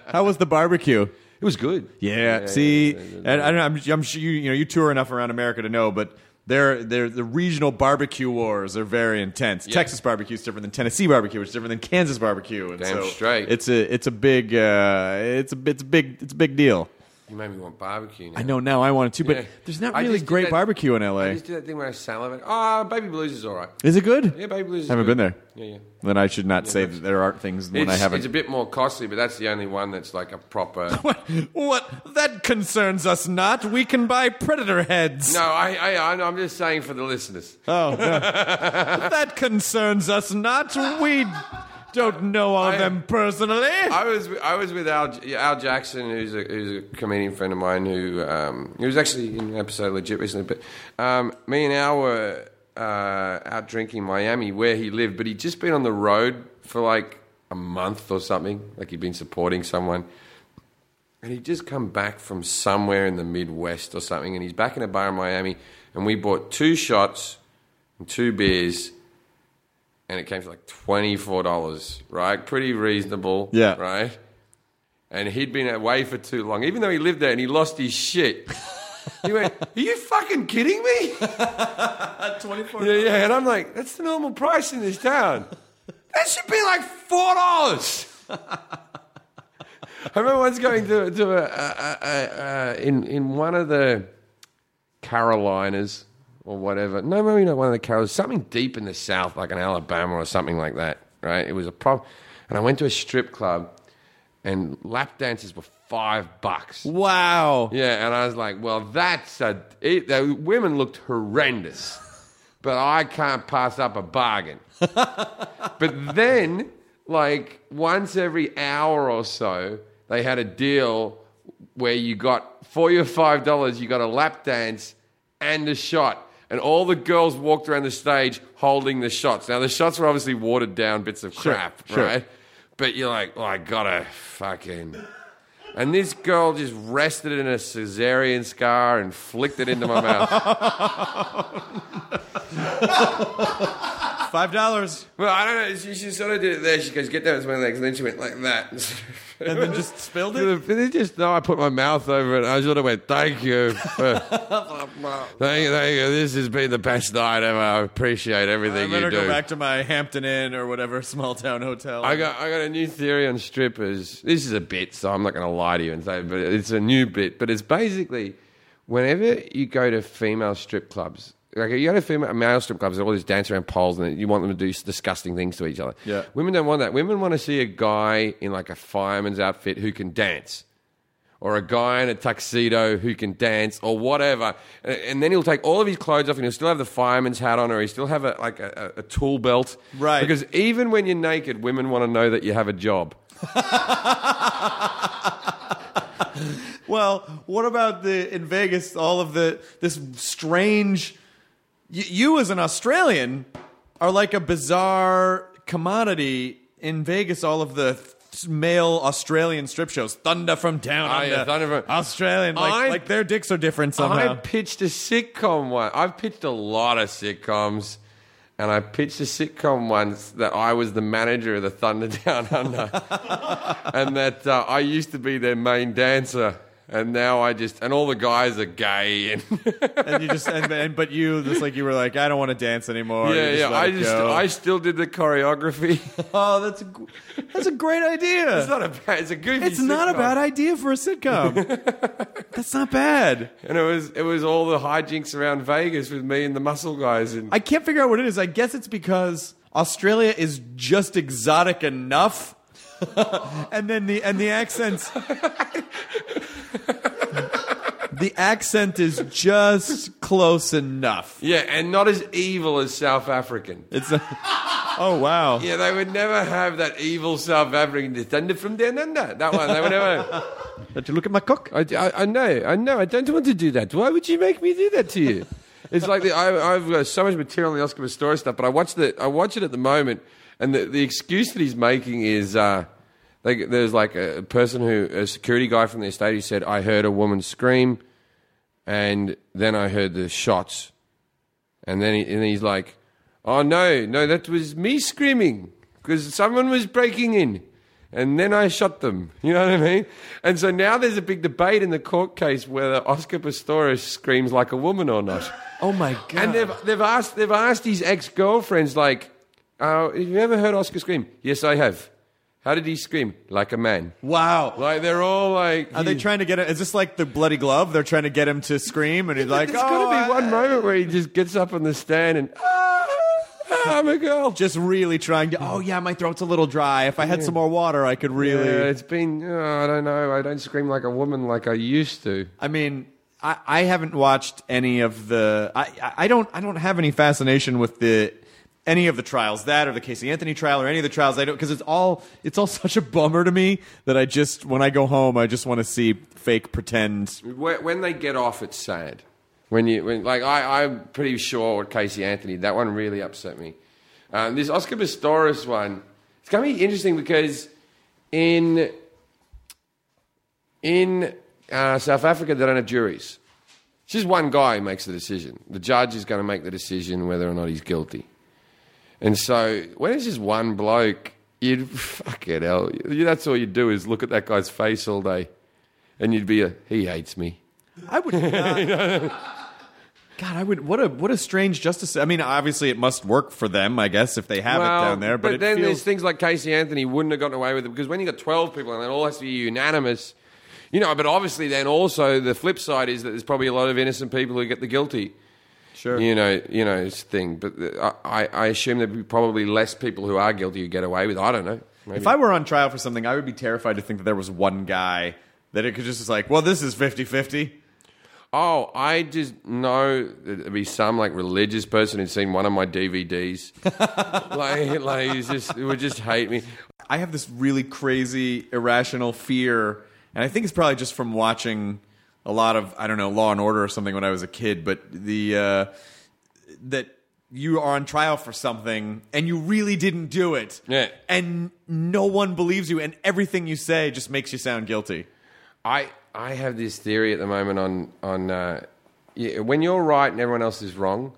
How was the barbecue? It was good. Yeah. see, and I don't know, I'm, I'm sure you you know you tour enough around America to know, but they're, they're, the regional barbecue wars are very intense. Texas barbecue is different than Tennessee barbecue, which is different than Kansas barbecue. And Damn so straight. It's a it's a big uh, it's a it's a big it's a big deal. You made me want barbecue now. I know now I want it too, but Yeah. there's not I really just did great that- barbecue in LA. I LA. just did that thing where I salivate. Oh, ah, Baby Blues is all right. Is it good? Yeah, Baby Blues is Haven't good. been there. Yeah, yeah. Then I should not say that there aren't things when It's, I haven't. it's a bit more costly, but that's the only one that's like a proper. What? What? That concerns us not. We can buy predator heads. no, I, I, I, I'm just saying for the listeners. Oh, that concerns us not. We don't know all of I- them personally. I was I was with Al, Al Jackson, who's a, who's a comedian friend of mine who um, he was actually in an episode of Legit recently. But um, me and Al were uh, out drinking in Miami, where he lived, but he'd just been on the road for like a month or something, like he'd been supporting someone. And he'd just come back from somewhere in the Midwest or something, and he's back in a bar in Miami, and we bought two shots and two beers, and it came to like twenty four dollars, right? Pretty reasonable, Yeah. right? And he'd been away for too long, even though he lived there and he lost his shit. he went, "Are you fucking kidding me?" Twenty-four. Yeah, yeah. And I'm like, "That's the normal price in this town. That should be like four dollars." I remember once going to to a, a, a, a in in one of the Carolinas or whatever. No, maybe not one of the carols. Something deep in the South, like in Alabama or something like that. Right? It was a problem. and I went to a strip club, and lap dances were five bucks. Wow. Yeah, and I was like, well, that's a. It, the women looked horrendous, but I can't pass up a bargain. but then, like, once every hour or so, they had a deal where you got, for your $5, you got a lap dance and a shot. And all the girls walked around the stage holding the shots. Now, the shots were obviously watered down bits of crap, sure. right? But you're like, oh, I gotta fucking. And this girl just rested in a cesarean scar and flicked it into my mouth. Five dollars, well, I don't know. She, she sort of did it there. She goes, get down to my legs. And then she went like that. and then just spilled it. It just, no, I put my mouth over it. I sort of went, thank you. for- uh, thank you, thank you. This has been the best night ever. I appreciate I everything better you do. go back to my Hampton Inn or whatever small town hotel. I got I got a new theory on strippers. This is a bit, so I'm not going to lie to you and say, but it's a new bit. But it's basically whenever you go to female strip clubs, like you to female male strip clubs, they all just dance around poles and you want them to do disgusting things to each other. Yeah. women don't want that. Women want to see a guy in like a fireman's outfit who can dance. Or a guy in a tuxedo who can dance, or whatever, and then he'll take all of his clothes off, and he'll still have the fireman's hat on, or he still have a like a, a a tool belt, Right. Because even when you're naked, women want to know that you have a job. Well, what about the in Vegas? All of the this strange. You, you as an Australian are like a bizarre commodity in Vegas. All of the th- male Australian strip shows, Thunder from Down Oh, yeah, Under, Thunder from- Australian, like, like their dicks are different somehow. I pitched a sitcom one. I've pitched a lot of sitcoms, and I pitched a sitcom once that I was the manager of the Thunder Down Under, and that uh, I used to be their main dancer. And now I just and all the guys are gay and and you just and, and but you just like you were like I don't want to dance anymore. yeah You yeah I just go. I still did the choreography. oh that's a, that's a great idea. it's not a bad, it's a goofy. It's not a bad idea for a sitcom. That's not bad. And it was it was all the hijinks around Vegas with me and the muscle guys and I can't figure out what it is. I guess it's because Australia is just exotic enough, and then the and the accents. the accent is just close enough. yeah, and not as evil as South African. It's a, oh wow. Yeah, they would never have that evil South African thunder from down under. That one, they would never. Did you look at my cock? I, I, I know, I know. I don't want to do that. Why would you make me do that to you? It's like the, I, I've got so much material on the Oscar Pistorius stuff, but I watch the I watch it at the moment, and the, the excuse that he's making is uh, like there's like a person who a security guy from the estate who said I heard a woman scream, and then I heard the shots, and then he, and he's like, oh no, no, that was me screaming because someone was breaking in. And then I shot them. You know what I mean? And so now there's a big debate in the court case whether Oscar Pistorius screams like a woman or not. Oh my god. And they've, they've, asked, they've asked his ex girlfriends, like, uh, have you ever heard Oscar scream? Yes, I have. How did he scream? Like a man. Wow. Like they're all like. Are they trying to get it? Is this like the bloody glove? They're trying to get him to scream, and he's like, There's "Oh, got to be one moment where he just gets up on the stand and. "Ah, I'm a girl. Just really trying to. Oh yeah, my throat's a little dry. If I had some more water, I could really. Yeah, it's been. Oh, I don't know. I don't scream like a woman like I used to. I mean, I, I haven't watched any of the. I- I don't. I don't have any fascination with the any of the trials, that or the Casey Anthony trial or any of the trials. I don't because it's all it's all such a bummer to me that I just when I go home, I just want to see fake pretend. When they get off, it's sad. When you, when, like, I, I'm pretty sure with Casey Anthony, that one really upset me. Um, this Oscar Pistorius one, it's going to be interesting because in in uh, South Africa, they don't have juries. It's just one guy who makes the decision. The judge is going to make the decision whether or not he's guilty. And so when it's just one bloke, you'd fuck it hell. That's all you'd do is look at that guy's face all day, and you'd be a he hates me. I would. Not, God, I would. What a what a strange justice. I mean, obviously, it must work for them, I guess, if they have it down there. But, it then feels, there's things like Casey Anthony wouldn't have gotten away with it because when you got 12 people and it all has to be unanimous, you know. But obviously, then also the flip side is that there's probably a lot of innocent people who get the guilty. Sure. You know, you know, it's thing. But I, I assume there'd be probably less people who are guilty who get away with. it. I don't know. Maybe. If I were on trial for something, I would be terrified to think that there was one guy that it could just like, well, this is 50-50. Oh, I just know that there'd be some like religious person who'd seen one of my DVDs. like, like he's just, would just hate me. I have this really crazy irrational fear, and I think it's probably just from watching a lot of I don't know Law and Order or something when I was a kid. But the uh, that you are on trial for something and you really didn't do it, Yeah. and no one believes you, and everything you say just makes you sound guilty. I I have this theory at the moment on on uh, yeah, when you're right and everyone else is wrong,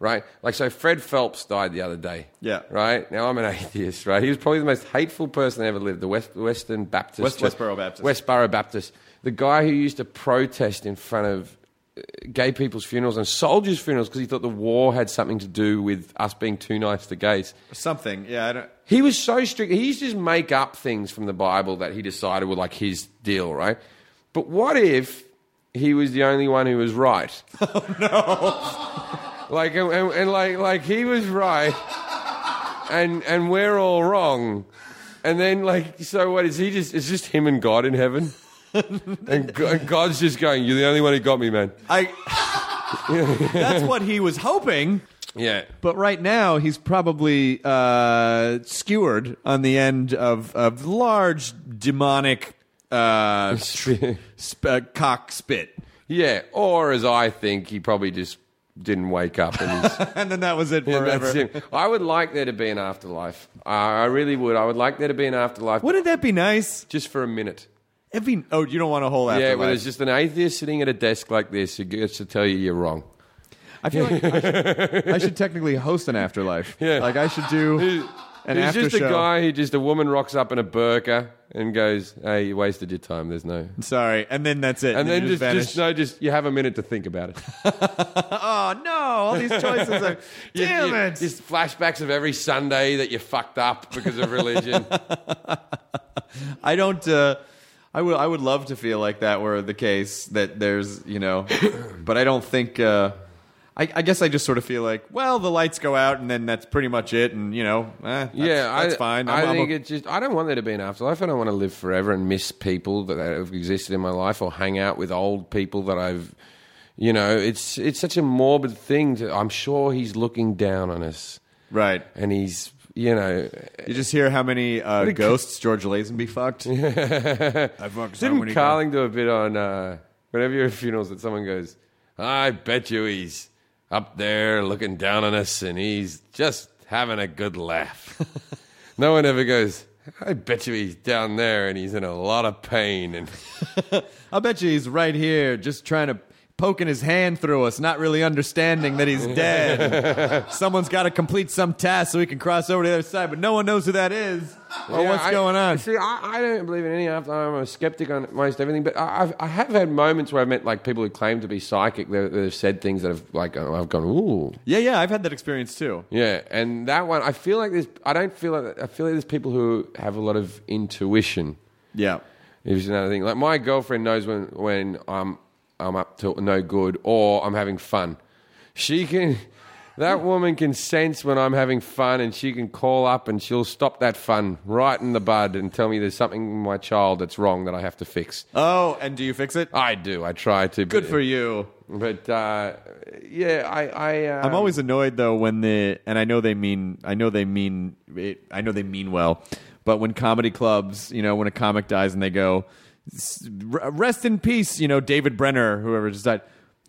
right? Like so, Fred Phelps died the other day. Yeah. Right now, I'm an atheist. Right, he was probably the most hateful person that ever lived. The West Western Baptist, West- Westboro Baptist. Westboro Baptist. The guy who used to protest in front of uh, gay people's funerals and soldiers' funerals because he thought the war had something to do with us being too nice to gays. Something, yeah. I don't, He was so strict. He used to just make up things from the Bible that he decided were like his deal, right? But what if he was the only one who was right? Oh no! like and, and, and like like he was right, and and we're all wrong, and then like so what is he just? It's just him and God in heaven, and, and God's just going. You're the only one who got me, man. I. that's what he was hoping. Yeah. But right now, he's probably uh, skewered on the end of, of large demonic uh, sp- uh, cock spit. Yeah, or as I think, he probably just didn't wake up and. And then that was it Yeah, forever. him. I would like there to be an afterlife. I really would. I would like there to be an afterlife Wouldn't that be nice? just for a minute. It'd oh, you don't want a whole afterlife. Yeah, where there's just an atheist sitting at a desk like this who gets to tell you you're wrong. I feel like I should, I should technically host an afterlife. Yeah. Like I should do an He's just show. a guy who just a woman rocks up in a burqa and goes, "Hey, you wasted your time. There's no." Sorry, and then that's it. And then you just, vanish. just no, just you have a minute to think about it. oh no! All these choices are. Damn you- it! Just flashbacks of every Sunday that you fucked up because of religion. I don't. Uh, I would. I would love to feel like that were the case. That there's, you know, but I don't think. Uh, I, I guess I just sort of feel like, well, the lights go out, and then that's pretty much it, and you know, eh, that's, yeah, that's fine. I I'm- I'm think o- it's just I don't want there to be an afterlife. I don't want to live forever and miss people that have existed in my life or hang out with old people that I've. You know, it's it's such a morbid thing. To, I'm sure he's looking down on us, right. and he's you know. You just hear how many uh, ghosts George Lazenby fucked. I fucked so Didn't many Carlin do a bit on uh, whenever you're at funerals that someone goes, I bet you he's up there looking down on us and he's just having a good laugh. no one ever goes, I bet you he's down there and he's in a lot of pain. And I bet you he's right here, just trying to poking his hand through us, not really understanding that he's dead. Someone's got to complete some task so he can cross over to the other side, but no one knows who that is. Oh, what's I- going on? See, I, I don't believe in any after. I'm a skeptic on most everything, but I, I've, I have had moments where I've met like people who claim to be psychic that that have said things that have like uh, I've gone ooh Yeah, yeah, I've had that experience too. yeah, and that one I feel like there's I don't feel like I feel like there's people who have a lot of intuition. Yeah. Is another thing. Like my girlfriend knows when when I'm I'm up to no good or I'm having fun. She can. That woman can sense when I'm having fun, and she can call up and she'll stop that fun right in the bud and tell me there's something in my child that's wrong that I have to fix. Oh, and do you fix it? I do. I try to. Good but, for you. But uh, yeah, I. I um, I'm always annoyed though when the and I know they mean I know they mean it, I know they mean well, but when comedy clubs, you know, when a comic dies and they go, "S- rest in peace, you know, David Brenner, whoever just died,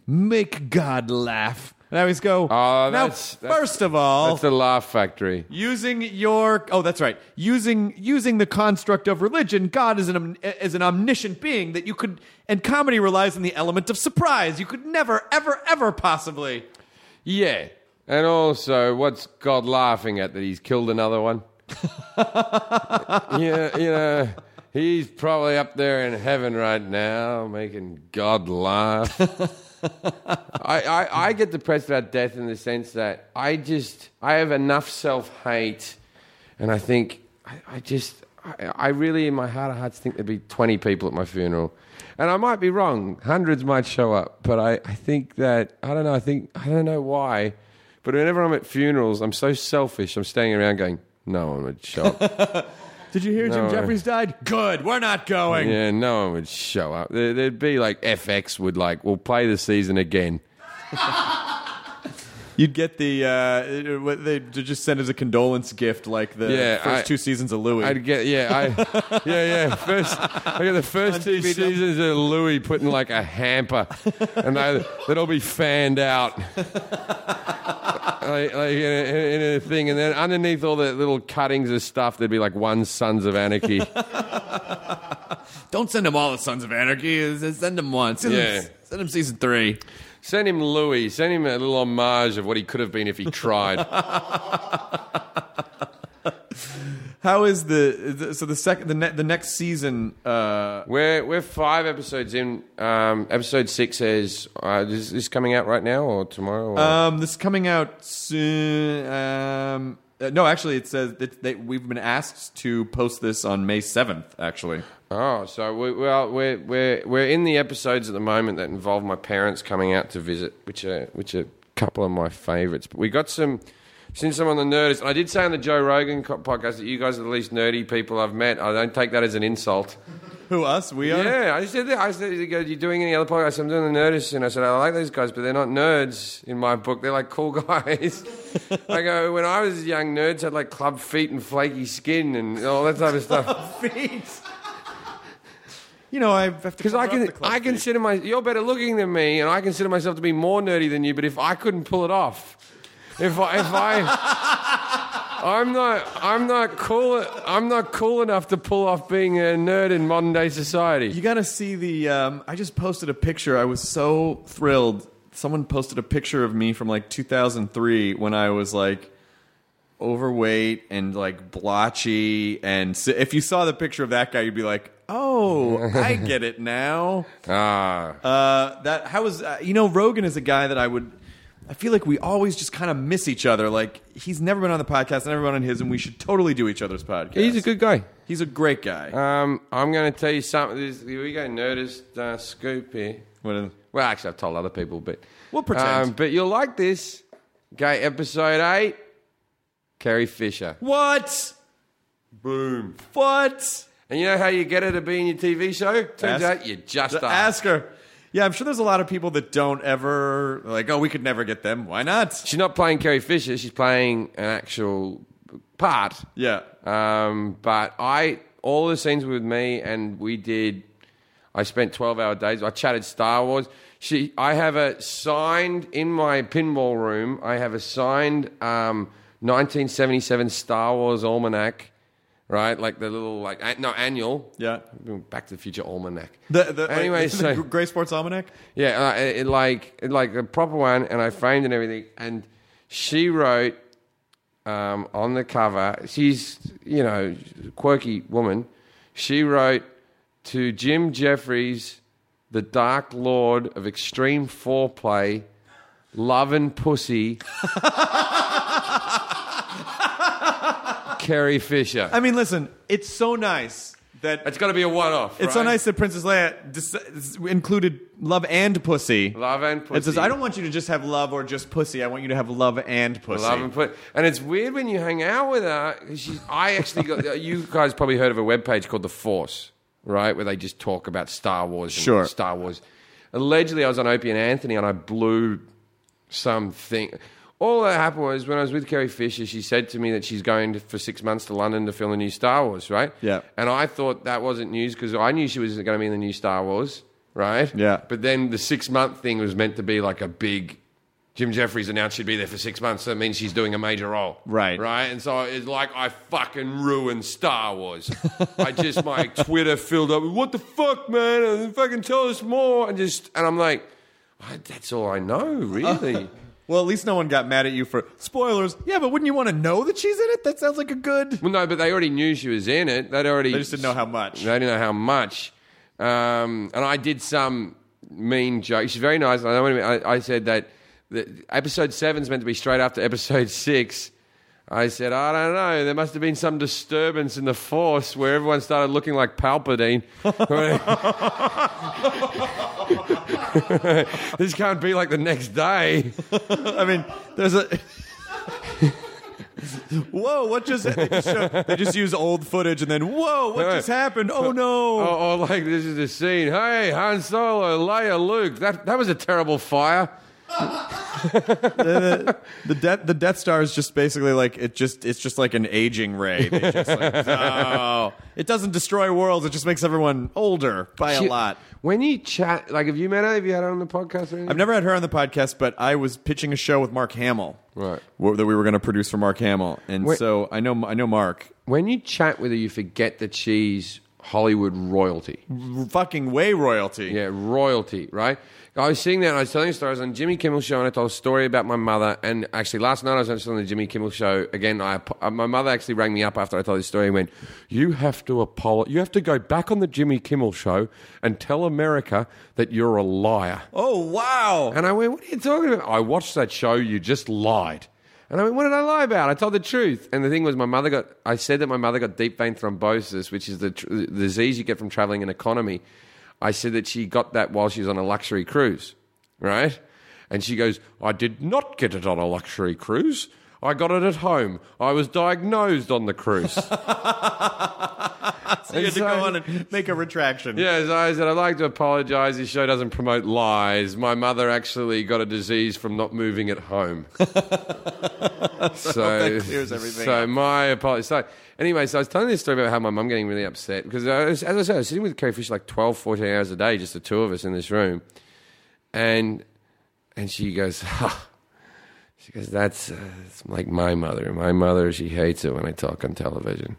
make God laugh. And I always go, Oh, now that's- that's- first of all, That's the Laugh Factory. using your oh that's right using using the construct of religion god is an is an omniscient being that you could and comedy relies on the element of surprise you could never ever ever possibly Yeah. And also, what's God laughing at that he's killed another one? yeah, you know, he's probably up there in heaven right now making God laugh. I, I, I get depressed about death in the sense that I just, I have enough self hate, and I think, I, I just, I, I really, in my heart of hearts, think there'd be 20 people at my funeral. And I might be wrong. Hundreds might show up. But I, I think that, I don't know, I think, I don't know why. But whenever I'm at funerals, I'm so selfish. I'm standing around going, no one would show up. did you hear No. jim jeffries died good we're not going yeah, no one would show up. There, there'd be like FX would like, we'll play the season again. you'd get the uh what they would just send as a condolence gift like the Yeah, first I- two seasons of Louie I'd get yeah, I yeah yeah. First, I got the first two TV seasons of Louie putting like a hamper, and they, that'll be fanned out, like, like in, a, in a thing, and then underneath all the little cuttings of stuff, there'd be like one Sons of Anarchy. don't send him all the sons of anarchy send him one send, Yeah. him, send him season three Send him Louie. Send him a little homage of what he could have been if he tried. how is the the- so the second the, ne- the next season uh We're we're five episodes in. Um, episode six is uh, is this coming out right now or tomorrow? Or? Um, this is coming out soon. Um, uh, no, actually, it says that they, we've been asked to post this on May seventh. Actually, Oh, so we, well, we're we're we're in the episodes at the moment that involve my parents coming out to visit, which are which are a couple of my favourites. But we got some. Since I'm on the Nerdist, and I did say on the Joe Rogan podcast that you guys are the least nerdy people I've met. I don't take that as an insult. who us? We are. Yeah, I said that. I said, "You you doing any other podcasts?" I'm doing the Nerdist, and I said, "I like these guys, but they're not nerds in my book. They're like cool guys." I go, when I was young, nerds had like club feet and flaky skin and all that type of stuff. Feet. You know, I have to Because I can, I consider my, you're better looking than me, and I consider myself to be more nerdy than you. But if I couldn't pull it off, if I, if I, I'm not, I'm not cool, I'm not cool enough to pull off being a nerd in modern day society. You got to see the. Um, I just posted a picture. I was so thrilled. Someone posted a picture of me from like 2003 when I was like overweight and like blotchy. And so if you saw the picture of that guy, you'd be like, "Oh, I get it now." Ah, Uh, that how was uh, you know Rogan is a guy that I would. I feel like we always just kind of miss each other. Like he's never been on the podcast, I never been on his, and we should totally do each other's podcast. he's a good guy. He's a great guy. Um, I'm going to tell you something. This, here we go, nerdist uh, scoop here. What is- Well, actually, I've told other people, but We'll pretend. Um, but you'll like this. Okay, episode eight. Carrie Fisher. what? Boom. What? And you know how you get her to be in your TV show? Turns Ask- out you just The ask. ask her. Yeah, I'm sure there's a lot of people that don't ever like. Oh, we could never get them. Why not? She's not playing Carrie Fisher. She's playing an actual part. Yeah. Um, but I, all the scenes were with me, and we did. I spent twelve hour days. I chatted Star Wars. She, I have a signed in my pinball room. I have a signed um, 1977 Star Wars almanac, right? Like the little like no annual. Yeah. Back to the Future almanac. The, the, Anyway, so- the Gray Sports Almanac. Yeah, uh, it, it like it like a proper one, and I framed and everything. And she wrote um, on the cover. She's, you know, quirky woman. She wrote to Jim Jeffries, the Dark Lord of Extreme Foreplay, Love and Pussy. Carrie Fisher. I mean, listen, it's so nice that It's got to be a one-off. it's so right? nice that Princess Leia dis- included love and pussy. Love and pussy. It says, I don't want you to just have love or just pussy. I want you to have love and pussy. Love and put, and it's weird when you hang out with her. 'cause She's, I actually got you guys probably heard of a webpage called The Force, right? Where they just talk about Star Wars. And Sure. Star Wars. Allegedly, I was on Opie and Anthony, and I blew something. All that happened was when I was with Carrie Fisher, she said to me that she's going to, for six months to London to film a new Star Wars, right? Yeah. And I thought that wasn't news because I knew she was going to be in the new Star Wars, right? Yeah. But then the six month thing was meant to be like a big. Jim Jeffries announced she'd be there for six months. So that means she's doing a major role. Right. Right. And so it's like I fucking ruined Star Wars. I just, my Twitter filled up with, what the fuck, man? And fucking tell us more. And just, and I'm like, that's all I know, really. Well, at least no one got mad at you for spoilers. Yeah, but wouldn't you want to know that she's in it? That sounds like a good. well, no, but they already knew she was in it. They'd already. They just didn't know how much. They didn't know how much. Um, and I did some mean joke. She's very nice. I, I, I said that the, episode seven's meant to be straight after episode six. I said, I don't know. There must have been some disturbance in the force where everyone started looking like Palpatine. this can't be like the next day. I mean, there's a. whoa! What just? They just, show, they just use old footage and then whoa! What just happened? Oh no! Or, or oh, oh, like this is the scene. Hey, Han Solo, Leia, Luke. That that was a terrible fire. The, the Death the Death Star is just basically like it just it's just like an aging ray. They just like, oh, it doesn't destroy worlds. It just makes everyone older by a She- lot. When you chat, like, have you met her? Have you had her on the podcast? Or anything? I've never had her on the podcast, but I was pitching a show with Mark Hamill, Right. wh- That we were going to produce for Mark Hamill, and Wait. so I know I know Mark. When you chat with her, you forget that she's Hollywood royalty. Fucking way royalty. Yeah, royalty, right? I was sitting there and I was telling stories on Jimmy Kimmel show, and I told a story about my mother. And actually, last night I was actually on the Jimmy Kimmel show again. I, uh, my mother actually rang me up after I told this story and went, "You have to apologize. You have to go back on the Jimmy Kimmel show and tell America that you're a liar." Oh wow! And I went, What are you talking about? I watched that show, you just lied. And I went, What did I lie about? I told the truth. And the thing was, my mother got, I said that my mother got deep vein thrombosis, which is the, tr- the disease you get from traveling in economy. I said that she got that while she was on a luxury cruise, right? And she goes, I did not get it on a luxury cruise. I got it at home. I was diagnosed on the cruise. So you had to so- go on and make a retraction. Yes, I said, I'd like to apologize. This show doesn't promote lies. My mother actually got a disease from not moving at home. so that clears everything So up. my apologies. So anyway, so I was telling this story about how my mum getting really upset because, I was, as I said, I was sitting with Carrie Fisher like 12, 14 hours a day, just the two of us in this room. And, and she goes, she goes, that's uh, it's like my mother. My mother, she hates it when I talk on television.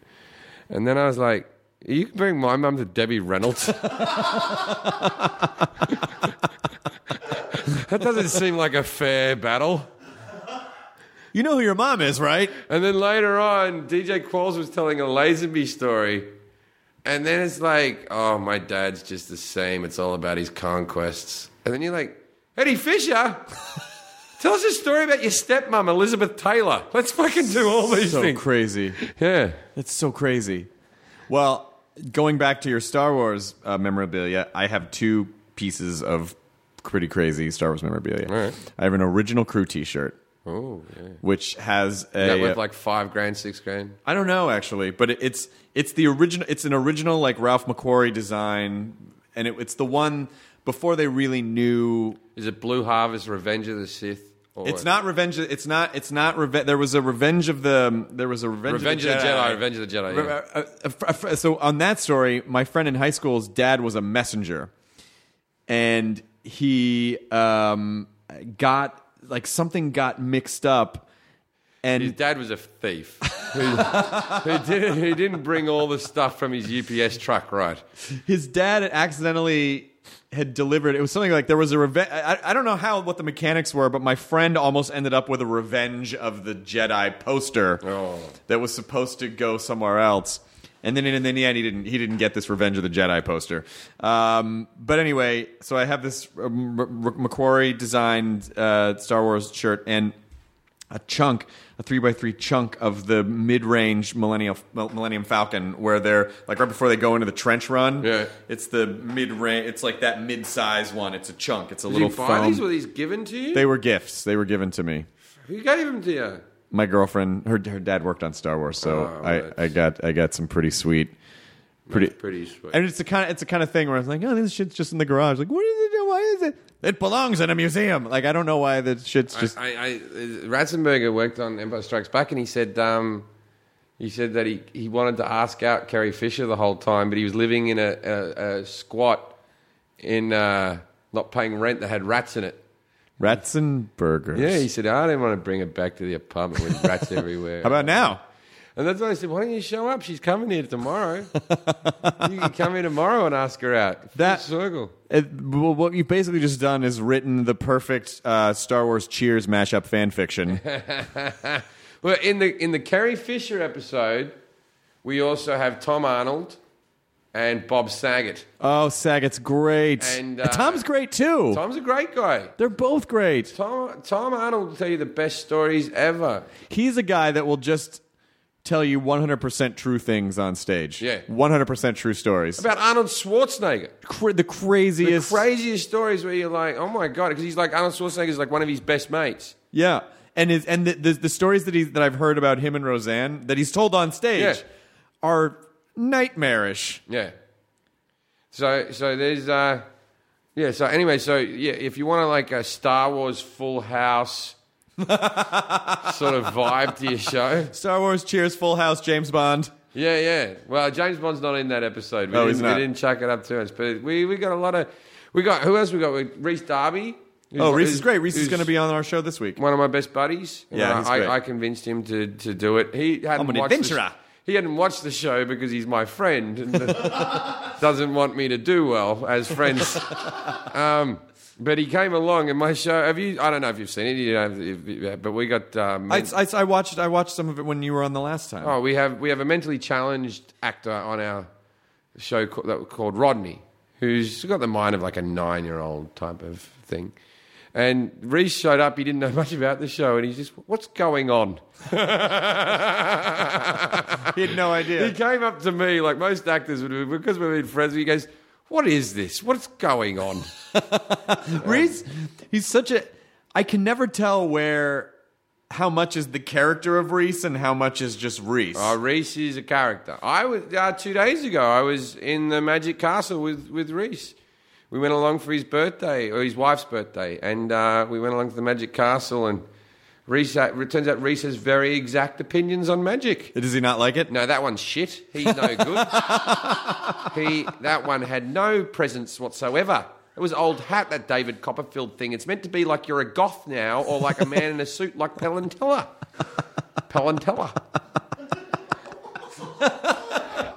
And then I was like, you comparing my mum to Debbie Reynolds? that doesn't seem like a fair battle. You know who your mom is, right? And then later on, DJ Qualls was telling a Lazenby story. And then it's like, oh, my dad's just the same. It's all about his conquests. And then you're like, Eddie Fisher, tell us a story about your stepmom, Elizabeth Taylor. Let's fucking do all these So things. So crazy. yeah. It's so crazy. Well, going back to your Star Wars uh, memorabilia, I have two pieces of pretty crazy Star Wars memorabilia. All right. I have an original crew T-shirt, Oh, yeah. which has a. That worth like five grand, six grand. I don't know actually, but it, it's it's the original. It's an original like Ralph McQuarrie design, and it, it's the one before they really knew. Is it Blue Harvest, Revenge of the Sith? Or It's not Revenge. It's not. It's not. Reve- there was a Revenge of the. There was a Revenge, Revenge of the Jedi. Revenge of the Jedi. Yeah. uh, uh, fr- so on that story, my friend in high school's dad was a messenger, and he um, got like something got mixed up, and His dad was a thief who, who, didn't, who didn't bring all the stuff from his UPS truck right. his dad accidentally had delivered. It was something like there was a revenge. I, I don't know how what the mechanics were, but my friend almost ended up with a Revenge of the Jedi poster Oh. that was supposed to go somewhere else. And then, in, in the end, he didn't. He didn't get this Revenge of the Jedi poster. Um, but anyway, so I have this uh, M- M- McQuarrie designed uh, Star Wars shirt and a chunk, a three by three chunk of the mid range Millennium Millennium Falcon, where they're like right before they go into the trench run. Yeah. it's the mid range. It's like that mid size one. It's a chunk. It's a Did little you buy foam. these? Were these given to you? They were gifts. They were given to me. Who gave them to you? My girlfriend, her her dad worked on Star Wars, so Oh, I, I got I got some pretty sweet, pretty Pretty sweet. And it's the kind of it's the kind of thing where I was like, oh, this shit's just in the garage. Like, what is it? Why is it? It belongs in a museum. Like, I don't know why the shit's just. I, I, I, Ratzenberger worked on Empire Strikes Back, and he said um, he said that he, he wanted to ask out Carrie Fisher the whole time, but he was living in a, a, a squat in uh, not paying rent that had rats in it. Rats and burgers. Yeah, he said I didn't want to bring it back to the apartment with rats everywhere. How about now? And that's why I said, why don't you show up? She's coming here tomorrow. you can come here tomorrow and ask her out. Full That- circle. It, well, what you've basically just done is written the perfect uh, Star Wars Cheers mashup fan fiction. Well, in the in the Carrie Fisher episode, we also have Tom Arnold and Bob Saget. oh, Saget's great. And, uh, Tom's great too. Tom's a great guy. They're both great. Tom Tom Arnold will tell you the best stories ever. He's a guy that will just tell you 100% true things on stage. Yeah. 100% true stories. About Arnold Schwarzenegger. Cra- the The craziest. craziest stories where you're like, oh my god, because he's like Arnold Schwarzenegger's like one of his best mates. Yeah. And his, and the, the, the stories that he that I've heard about him and Roseanne that he's told on stage Yeah. are nightmarish. Yeah. So so there's uh yeah, so anyway, so yeah, if you want to like a Star Wars full house sort of vibe to your show. Star Wars Cheers Full House James Bond. Yeah, yeah. Well, James Bond's not in that episode. We, Oh, didn't, not. we didn't chuck it up too much, but we, we got a lot of. We got who else? We got Rhys Darby. who's- Oh, Rhys is who's- great. Rhys is who's going to be on our show this week. one of my best buddies. And Yeah, I, he's great. I, I convinced him to, to do it. He hadn't I'm an watched the adventurer. sh- he hadn't watched the show because he's my friend and doesn't want me to do well as friends. um, but he came along and my show. Have you? I don't know if you've seen it. You if- if- but we got. Um, I, I, I watched I watched some of it when you were on the last time. Oh, we have we have a mentally challenged actor on our show called, that, called Rodney, who's got the mind of like a nine-year-old type of thing. And Rhys showed up. He didn't know much about the show, and he's just, "What's going on?" he had no idea. He came up to me like most actors would because we've been friends. He goes, "What is this? What's going on?" Rhys, he's such a. I can never tell where how much is the character of Rhys and how much is just Rhys. Oh, Rhys is a character. I was uh, two days ago. I was in the Magic Castle with with Rhys. We went along for his birthday or his wife's birthday, and uh, we went along to the Magic Castle. And Rhys, uh, it turns out Rhys has very exact opinions on magic. Does he not like it? No, that one's shit. He's no good. he that one had no presence whatsoever. It was old hat that David Copperfield thing. It's meant to be like you're a goth now, or like a man in a suit like Palantella. Palantella.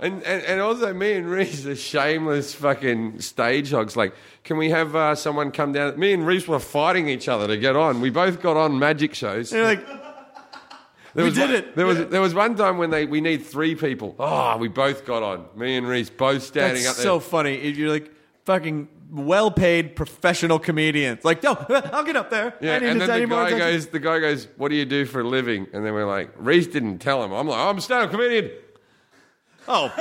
and, and and also me and Rhys are shameless fucking stage hogs. Like, can we have uh, someone come down? Me and Rhys were fighting each other to get on. We both got on magic shows. And like, There We was did one- it. There was there was one time when they we need three people. Oh, we both got on. Me and Rhys both standing that's up there. so funny. You're like fucking well paid professional comedians. Like, no, I'll get up there. yeah, and then the guy goes, the guy goes, "What do you do for a living?" And then we're like, Rhys didn't tell him. I'm like, I'm a stand-up comedian. Oh,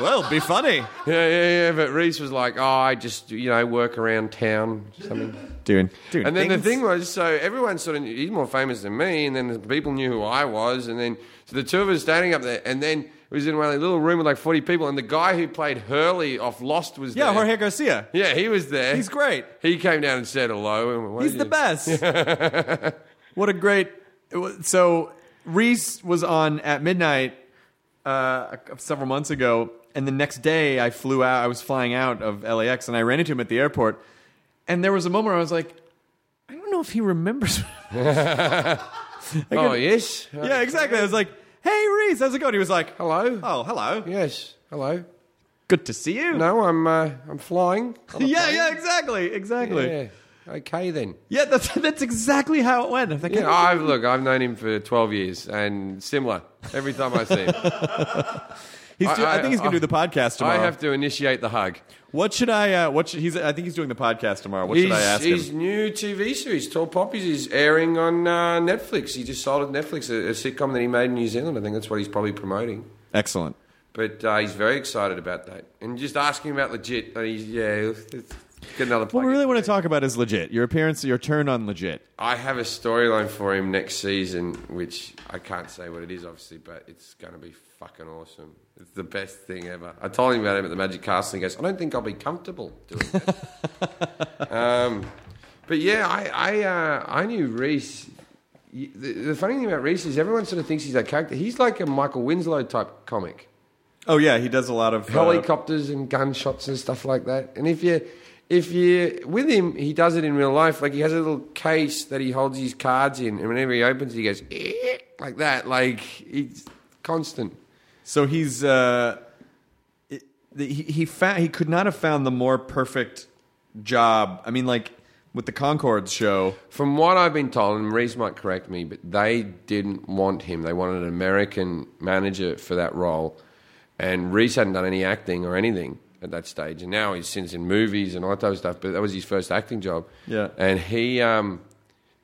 well, be funny. Yeah, yeah, yeah. But Rhys was like, "Oh, I just you know work around town, something." Doing, doing And then the thing was, so everyone sort of knew, he's more famous than me, and then the people knew who I was, and then so the two of us standing up there, and then it was in one little room with like forty people, and the guy who played Hurley off Lost was Yeah, there. Jorge Garcia. Yeah, he was there. He's great. He came down and said hello. And what He's the you- best. what a great. So Rhys was on at midnight uh, several months ago, and the next day I flew out. I was flying out of LAX, and I ran into him at the airport. And there was a moment where I was like, I don't know if he remembers. Oh yes. yeah, exactly. I was like, Hey Rhys, how's it going? He was like, Hello. Oh, hello. Yes. Hello. Good to see you. No, I'm uh, I'm flying. on a yeah, plane. yeah, exactly, exactly. Yeah, Yeah. Okay then. Yeah, that's that's exactly how it went. I'm thinking, Yeah, I've look. I've known him for twelve years, and similar every time I see him. he's do- I, I- think he's going to do the podcast tomorrow. I have to initiate the hug. What should I? Uh, what should, he's? I think he's doing the podcast tomorrow. What should I ask him? his new TV series, Tall Poppies, is airing on uh, Netflix. He just sold it to Netflix, a, a sitcom that he made in New Zealand. I think that's what he's probably promoting. Excellent. But uh, he's very excited about that. And just asking about legit, and he's, yeah, it's- get another What we really want to talk about is legit. Your appearance, your turn on legit. I have a storyline for him next season, which I can't say what it is, obviously, but it's going to be fucking awesome. It's the best thing ever. I told him about him at the Magic Castle, and he goes, I don't think I'll be comfortable doing that. um, but yeah, I I, uh, I knew Rhys. The, the funny thing about Rhys is everyone sort of thinks he's that character. He's like a Michael Winslow type comic. Oh yeah, he does a lot of uh, helicopters and gunshots and stuff like that. And if you if you with him, he does it in real life. Like he has a little case that he holds his cards in, and whenever he opens, it, he goes "Eh," like that. Like it's constant. So he's uh, it, the, he he found he could not have found the more perfect job. I mean, like with the Conchords show. From what I've been told, and Rhys might correct me, but they didn't want him. They wanted an American manager for that role, and Rhys hadn't done any acting or anything at that stage. And now he's since in movies and all that type of stuff. But that was his first acting job. Yeah. and he. Um,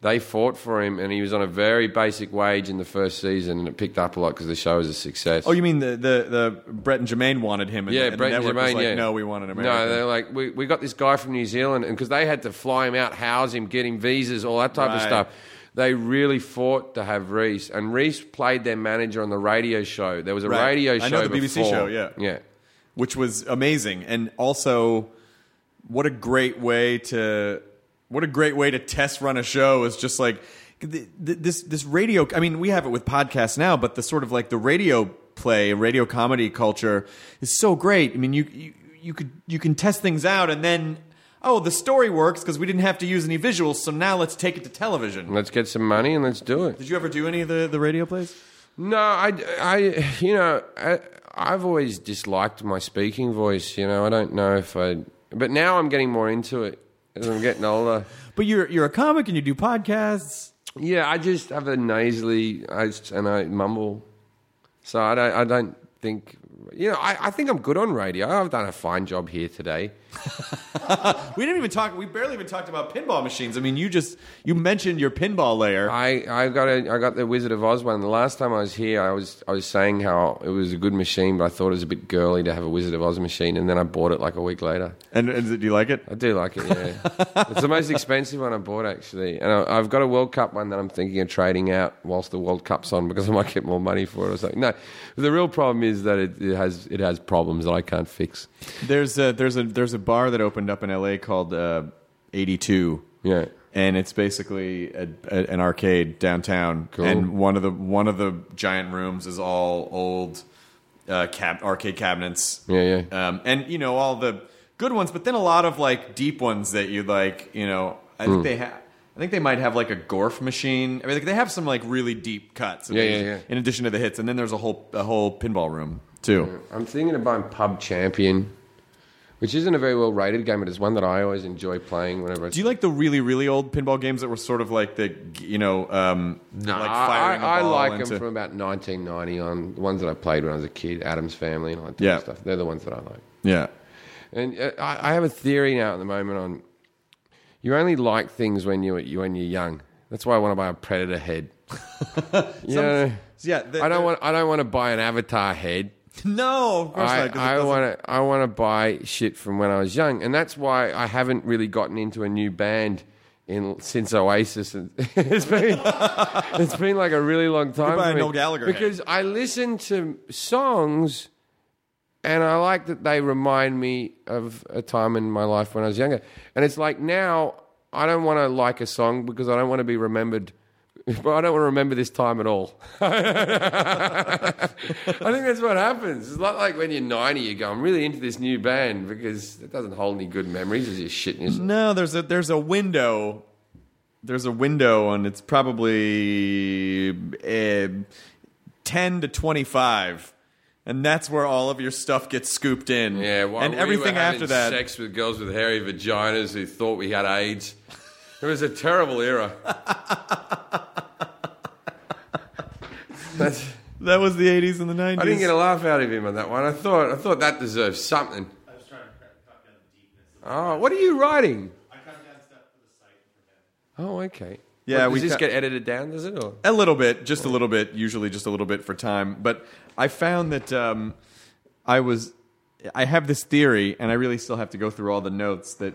they fought for him, and he was on a very basic wage in the first season, and it picked up a lot because the show was a success. Oh, you mean the the, the Brett and Jermaine wanted him? And, Yeah, and Brett the and Jermaine. like, yeah, no, we want an American. No, they're like, we, we got this guy from New Zealand, and because they had to fly him out, house him, get him visas, all that type of stuff. They really fought to have Rhys, and Rhys played their manager on the radio show. There was a Right. radio show. I know the BBC before. show, yeah. yeah. Which was amazing, and also what a great way to what a great way to test run a show is just like th- th- this this radio. I mean, we have it with podcasts now, but the sort of like the radio play, radio comedy culture is so great. I mean, you you, you could you can test things out, and then. Oh, the story works because we didn't have to use any visuals, so now let's take it to television. Let's get some money and let's do it. Did you ever do any of the, the radio plays? No, I, I you know, I, I've always disliked my speaking voice. You know, I don't know if I, but now I'm getting more into it as I'm getting older. But you're you're a comic and you do podcasts. Yeah, I just have a nasally I, and I mumble, so I don't. I don't think. You know, I, I think I'm good on radio. I've done a fine job here today. We didn't even talk. We barely even talked about pinball machines. I mean, you just you mentioned your pinball layer. I, I got a, I got the Wizard of Oz one. The last time I was here, I was I was saying how it was a good machine, but I thought it was a bit girly to have a Wizard of Oz machine, and then I bought it like a week later. And, and do you like it? I do like it. Yeah, it's the most expensive one I bought actually, and I, I've got a World Cup one that I'm thinking of trading out whilst the World Cup's on because I might get more money for it I was like, No, the real problem is that it, it has it has problems that I can't fix. There's a there's a there's a bar that opened up in L.A. called uh, 82. Yeah. and it's basically a, a, an arcade downtown. Cool. And one of the one of the giant rooms is all old uh, cab, arcade cabinets. Yeah, yeah. Um, and you know all the good ones, but then a lot of like deep ones that you like. You know, I Hmm. think they have. I think they might have like a Gorf machine. I mean, like, they have some like really deep cuts. Yeah, yeah, yeah. In addition to the hits, and then there's a whole a whole pinball room too. I'm thinking of buying Pub Champion, which isn't a very well rated game, but it's one that I always enjoy playing whenever. It's Do you like the really really old pinball games that were sort of like the you know um, No, like I, firing a I ball like into- them from about 1990 on. The ones that I played when I was a kid, Addams Family and all that Yeah. stuff. They're the ones that I like. yeah. And uh, I, I have a theory now at the moment on you only like things when you you when you're young. That's why I want to buy a Predator head. you know, Yeah, the- I don't the- want I don't want to buy an Avatar head. No, of course I, not. I want to I want to buy shit from when I was young, and that's why I haven't really gotten into a new band in since Oasis. And it's been it's been like a really long time. buy for a me. Noel Gallagher because I listen to songs, and I like that they remind me of a time in my life when I was younger. And it's like now I don't want to like a song because I don't want to be remembered. But I don't want to remember this time at all. I think that's what happens. It's not like when you're 90, you go, I'm really into this new band because it doesn't hold any good memories. It's just shit in your No, there's a there's a window. There's a window, and it's probably uh, ten to twenty five and that's where all of your stuff gets scooped in. Yeah, while and we everything after that. Sex with girls with hairy vaginas who thought we had AIDS. It was a terrible era. That's, That was the 80s and the 90s. I didn't get a laugh out of him on that one. I thought I thought that deserved something. I was trying to crack- talk down the deepness. Oh, what are you writing? I cut down stuff for the site. Oh, okay. Yeah, What, we does this cut- get edited down? Does it? Or? A little bit, just a little bit, usually just a little bit for time. But I found that um, I was, I have this theory, and I really still have to go through all the notes that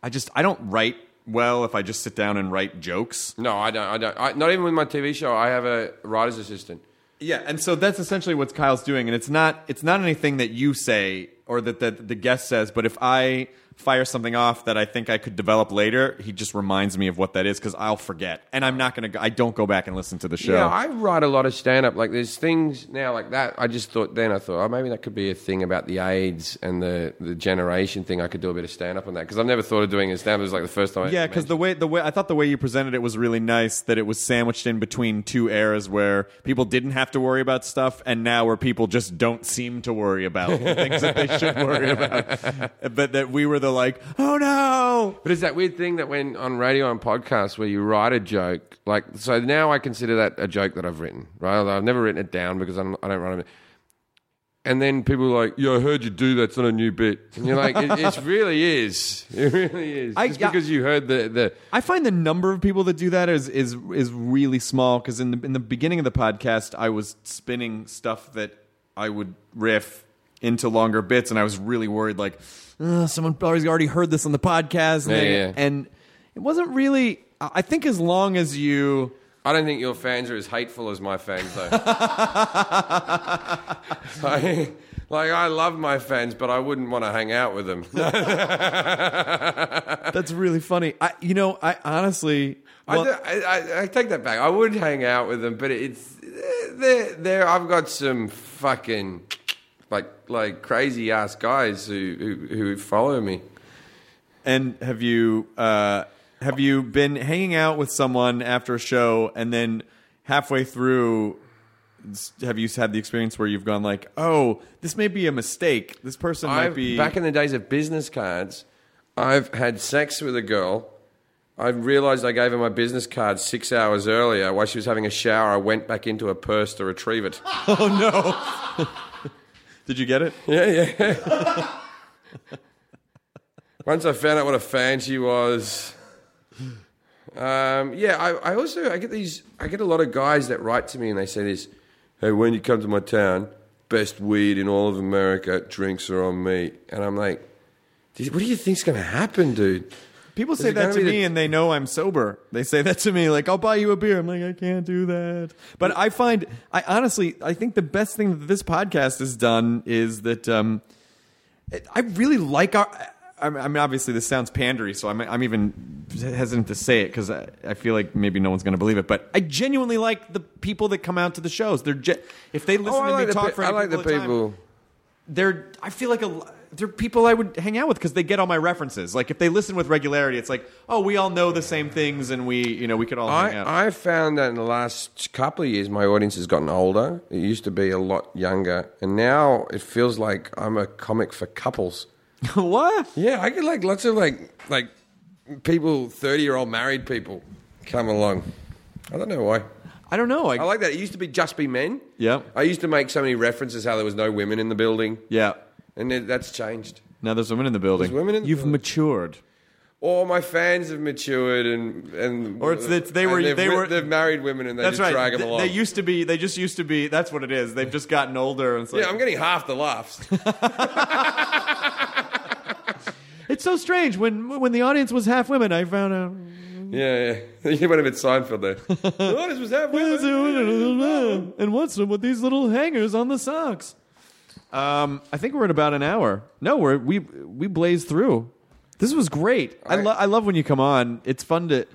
I just, I don't write well if I just sit down and write jokes. No, I don't. I don't. I, not even with my TV show. I have a writer's assistant. Yeah, and so that's essentially what Kyle's doing, and it's not, it's not anything that you say or that the, the guest says, but if I fire something off that I think I could develop later, he just reminds me of what that is because I'll forget, and I'm not gonna, go, I don't go back and listen to the show. Yeah, I write a lot of stand up. Like there's things now like that. I just thought then I thought, oh, maybe that could be a thing about the AIDS and the, the generation thing. I could do a bit of stand up on that because I've never thought of doing a stand up. It was like the first time. I Yeah, because the way the way I thought the way you presented it was really nice. That it was sandwiched in between two eras where people didn't have to worry about stuff, and now where people just don't seem to worry about things that they should worry about. But that we were the like, oh no, But it's that weird thing that when on radio and podcasts where you write a joke, like so now I consider that a joke that I've written, right? Although I've never written it down because I'm, I don't write it. And then people are like, "Yeah, I heard you do that's It's not a new bit." And you're like, "It, it really is. It really is." I- Just because you heard the the I find the number of people that do that is is is really small. Because in the in the beginning of the podcast, I was spinning stuff that I would riff into longer bits, and I was really worried, like "Ugh, someone already already heard this on the podcast, and, Yeah, they- yeah. and it wasn't really. I I think as long as you. I don't think your fans are as hateful as my fans, though. I, like, I love my fans, but I wouldn't want to hang out with them. That's really funny. I, you know, I honestly, well, I, do- I, I, I take that back. I would hang out with them, but it's they're, they're, I've got some fucking like like crazy ass guys who, who who follow me. and have you uh, have you been hanging out with someone after a show, and then halfway through, have you had the experience where you've gone like, oh, this may be a mistake. This person might I've, be back in the days of business cards. I've had sex with a girl. I realized I gave her my business card six hours earlier. While she was having a shower, I went back into her purse to retrieve it. oh no. Did you get it? Yeah, yeah. Once I found out what a fan she was. Um, yeah, I, I also I get these I get a lot of guys that write to me and they say this, hey, when you come to my town, best weed in all of America, drinks are on me. And I'm like, what do you think's gonna happen, dude? People say that gonna me the- and they know I'm sober. They say that to me like, I'll buy you a beer. I'm like, I can't do that. But I find, I honestly, I think the best thing that this podcast has done is that um, I really like our. I I mean, obviously, this sounds pandery, so I'm, I'm even hesitant to say it because I, I feel like maybe no one's going to believe it. But I genuinely like the people that come out to the shows. They're ge- if they listen Oh, to like me the, talk pe- for I like the a time, people. they're I feel like a they're people I would hang out with because they get all my references. Like if they listen with regularity, it's like, oh, we all know the same things, and we you know we could all hang out. I, I found that in the last couple of years, my audience has gotten older. It used to be a lot younger, and now it feels like I'm a comic for couples. what? Yeah, I get like lots of like like people, thirty year old married people come along. I don't know why. I don't know. I, I like that. It used to be just be men. Yeah. I used to make so many references how there was no women in the building, yeah. And it, that's changed. Now there's women in the building. There's women in the You've building. matured. Or my fans have matured and and Or it's that they were- they've, they were- they've married women and they That's just right. drag them They- along. They used to be. They just used to be. That's what it is. They've just gotten older. And it's like, yeah, I'm getting half the laughs. it's so strange when when the audience was half women. I found out. yeah, yeah. You went a bit Seinfeld there. the audience was half women. and what's with these little hangers on the socks? Um, I think we're at about an hour. No, we're we we blazed through. This was great. I, I- lo- I love when you come on. It's fun to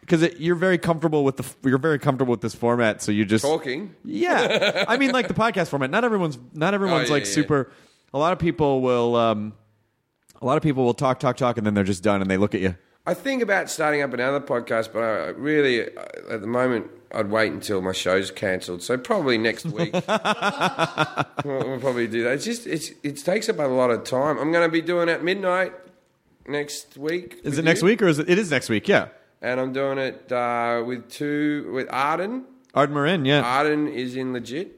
because you're very comfortable with the you're very comfortable with this format. So you just Talking. Yeah, I mean like the podcast format. Not everyone's not everyone's Oh, yeah, like yeah, super. A lot of people will. Um, a lot of people will talk, talk, talk, and then they're just done, and they look at you. I think about starting up another podcast, but I really, uh, at the moment, I'd wait until my show's cancelled. So probably next week, we'll, we'll probably do that. It's just it's it takes up a lot of time. I'm going to be doing it at midnight next week. Is it next you. week or is it? It is next week. Yeah. And I'm doing it uh, with two with Arden. Ard Myrin. Yeah. Arden is in legit.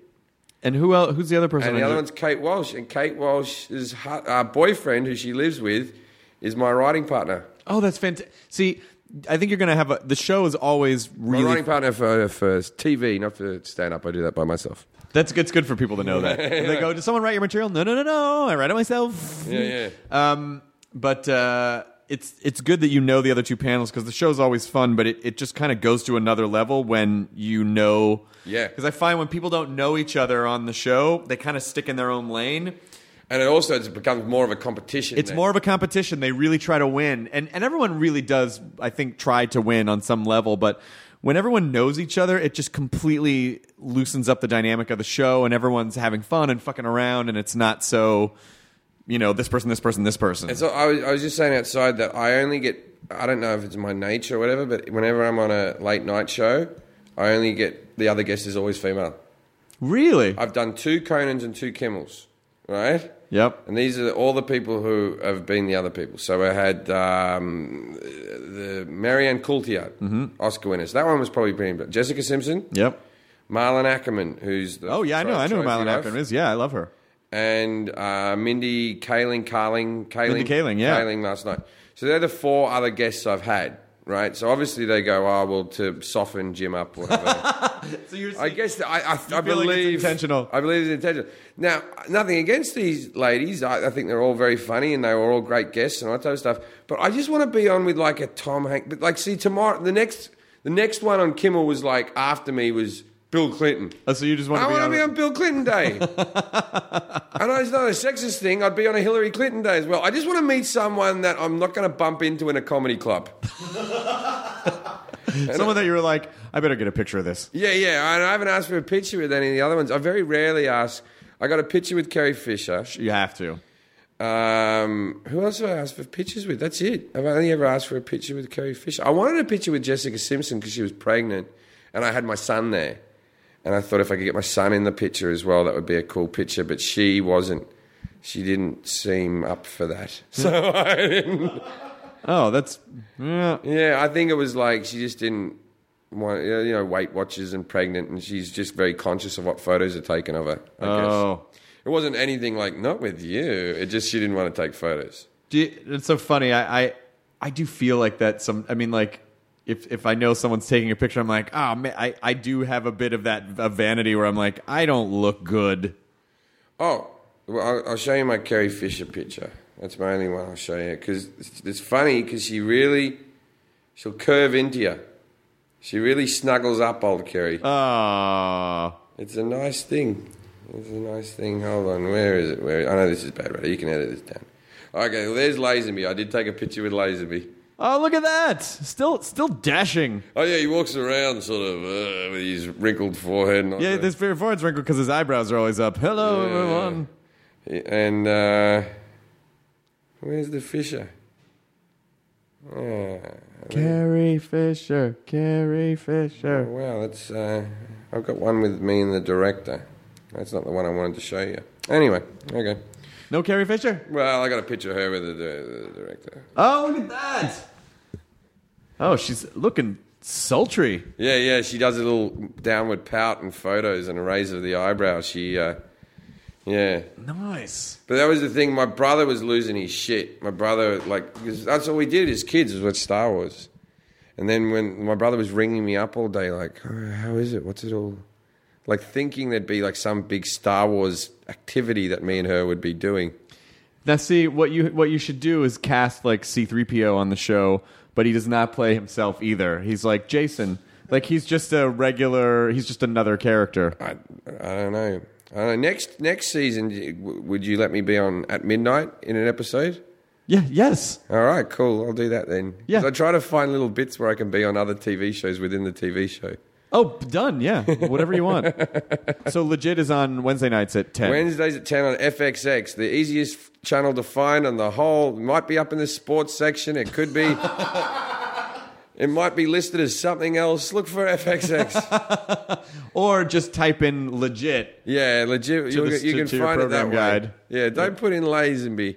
and who else? Who's the other person? And the other one's Kate Walsh. And Kate Walsh's uh, boyfriend, who she lives with, is my writing partner. Oh, that's fantastic. See, I think you're going to have a. The show is always My really. writing partner for, for TV, not for stand up. I do that by myself. That's good. It's good for people to know that. If They go, "Did someone write your material?" No, no, no, no. I write it myself. Yeah, yeah. Um, but uh, it's it's good that you know the other two panels because the show's always fun, but it, it just kind of goes to another level when you know. Yeah. Because I find when people don't know each other on the show, they kind of stick in their own lane. And it also it's becomes more of a competition. It's more of a competition. They really try to win, and and everyone really does. I think try to win on some level, but. When everyone knows each other, it just completely loosens up the dynamic of the show, and everyone's having fun and fucking around, and it's not so, you know, this person, this person, this person. And so I was, I was just saying outside that I only get, I don't know if it's my nature or whatever, but whenever I'm on a late night show, I only get, the other guest is always female. Really? I've done two Conans and two Kimmels, right? Yep. And these are all the people who have been the other people. So I had um, the Marion Cotillard, Mm-hmm. Oscar winners. That one was probably pretty. But Jessica Simpson, Yep. Malin Akerman, who's the Oh yeah, I know. I know who Malin Akerman is. Yeah, I love her. and uh, Mindy Kaling, Carling, Kaling, Mindy Kaling, yeah. Kaling last night. So they're the four other guests I've had, right? So obviously they go, oh well, to soften Jim up, or whatever. So you're I guess I, I, I like it's intentional. I believe it's intentional. Now, nothing against these ladies. I, I think they're all very funny and they were all great guests and all that type of stuff. But I just want to be on with like a Tom Hanks. But like, see, tomorrow the next the next one on Kimmel was like after me was Bill Clinton. Oh, so you just want I to be want on, to be on Bill Clinton Day. I know it's not a sexist thing. I'd be on a Hillary Clinton Day as well. I just want to meet someone that I'm not going to bump into in a comedy club. someone that you were like, I better get a picture of this. Yeah, yeah. and I haven't asked for a picture with any of the other ones. I very rarely ask. I got a picture with Carrie Fisher. You have to. Um, who else have I asked for pictures with? That's it. I've only ever asked for a picture with Carrie Fisher. I wanted a picture with Jessica Simpson because she was pregnant, and I had my son there. And I thought if I could get my son in the picture as well, that would be a cool picture. But she wasn't. She didn't seem up for that. So I didn't. Oh, that's yeah. Yeah, I think it was like she just didn't want, you know, Weight Watchers and pregnant, and she's just very conscious of what photos are taken of her. I Oh. guess. It wasn't anything like, not with you. It just, she didn't want to take photos. Do you- it's so funny. I, I I do feel like that. Some. I mean, like if if I know someone's taking a picture, I'm like, oh man, I I do have a bit of that of vanity where I'm like, I don't look good. Oh, well, I'll, I'll show you my Carrie Fisher picture. That's my only one I'll show you. Because it's, it's funny because she really, she'll curve into you. She really snuggles up, old Carrie. Ah, It's a nice thing. It's a nice thing. Hold on, where is it? Where? I know this is bad, right? You can edit this down. Okay, well, there's Lazenby. I did take a picture with Lazenby. Oh, look at that! Still, still dashing. Oh yeah, he walks around sort of uh, with his wrinkled forehead. And Yeah, very forehead's wrinkled because his eyebrows are always up. Hello, Yeah. everyone. And uh, where's the Fisher? Oh, Carrie Fisher, Carrie Fisher. wow, that's. Uh, I've got one with me and the director. That's not the one I wanted to show you. Anyway, okay. No Carrie Fisher. Well, I got a picture of her with the, the director. Oh, look at that. Oh, she's looking sultry. Yeah, yeah. She does a little downward pout in photos and a raise of the eyebrow. She, uh, yeah. Nice. But that was the thing. My brother was losing his shit. My brother, like, because that's all we did as kids was watch Star Wars. And then when my brother was ringing me up all day, like, oh, how is it? What's it all? Like thinking there'd be like some big Star Wars activity that me and her would be doing. Now, see what you what you should do is cast like C-3PO on the show, but he does not play himself either. He's like Jason. Like he's just a regular. He's just another character. I, I don't know. I don't know. Next next season, would you let me be on at midnight in an episode? Yeah. Yes. All right, cool. I'll do that then. Yeah. I try to find little bits where I can be on other TV shows within the TV show. Oh, done. Yeah, whatever you want. so legit is on Wednesday nights at ten. Wednesdays at 10 on FXX, the easiest channel to find on the whole. Might be up in the sports section. It could be. it might be listed as something else. Look for FXX. or just type in legit. yeah, legit. You, the- you to- can to find it that program way. Yeah, don't put in Lazenby.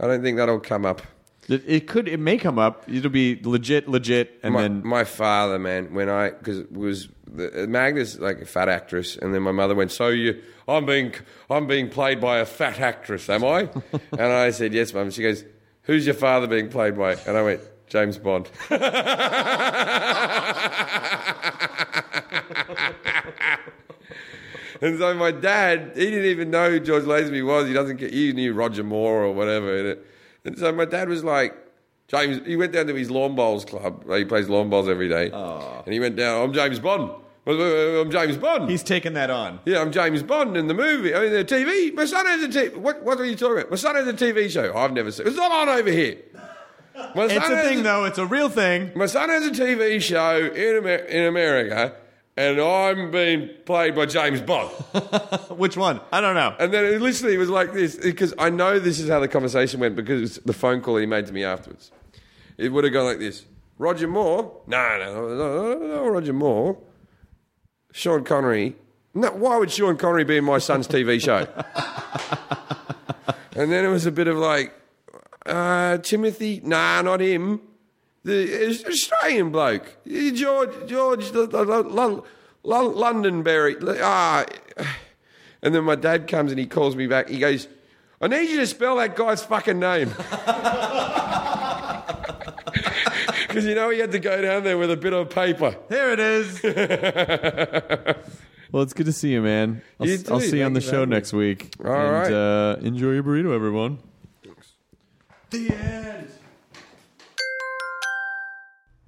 I don't think that'll come up. It, could. It may come up. It'll be legit, legit, and my, then my father, man, when I because it was the, Magda's like a fat actress, and then my mother went, "So you, I'm being, I'm being played by a fat actress, am I?" and I said, "Yes, mum." She goes, "Who's your father being played by?" And I went, "James Bond." and so my dad, he didn't even know who George Lazenby was. He doesn't. get- He knew Roger Moore or whatever. And so my dad was like, James, he went down to his lawn bowls club. He plays lawn bowls every day. And he went down, I'm James Bond. I'm James Bond. he's taken that on. yeah, I'm James Bond in the movie. I mean, the TV. My son has a TV. What, what are you talking about? My son has a TV show. I've never seen It's not on over here. My It's a thing, though. It's a real thing. My son has a TV show in, Amer- in America, and I'm being played by James Bond. Which one? I don't know. And then literally, it was like this because I know this is how the conversation went because the phone call he made to me afterwards. It would have gone like this: Roger Moore, no, no, no, no, no Roger Moore, Sean Connery. No, why would Sean Connery be in my son's TV show? and then it was a bit of like uh, Timothy, nah, not him. The Australian bloke, George, George, the, the, the, Lon- Lon- Londonberry. Ah, and then my dad comes and he calls me back. He goes, I need you to spell that guy's fucking name. Because you know he had to go down there with a bit of paper. There it is. well, it's good to see you, man. I'll, You too. I'll see you on the show next week. All and, right. Uh, enjoy your burrito, everyone. Thanks. The end.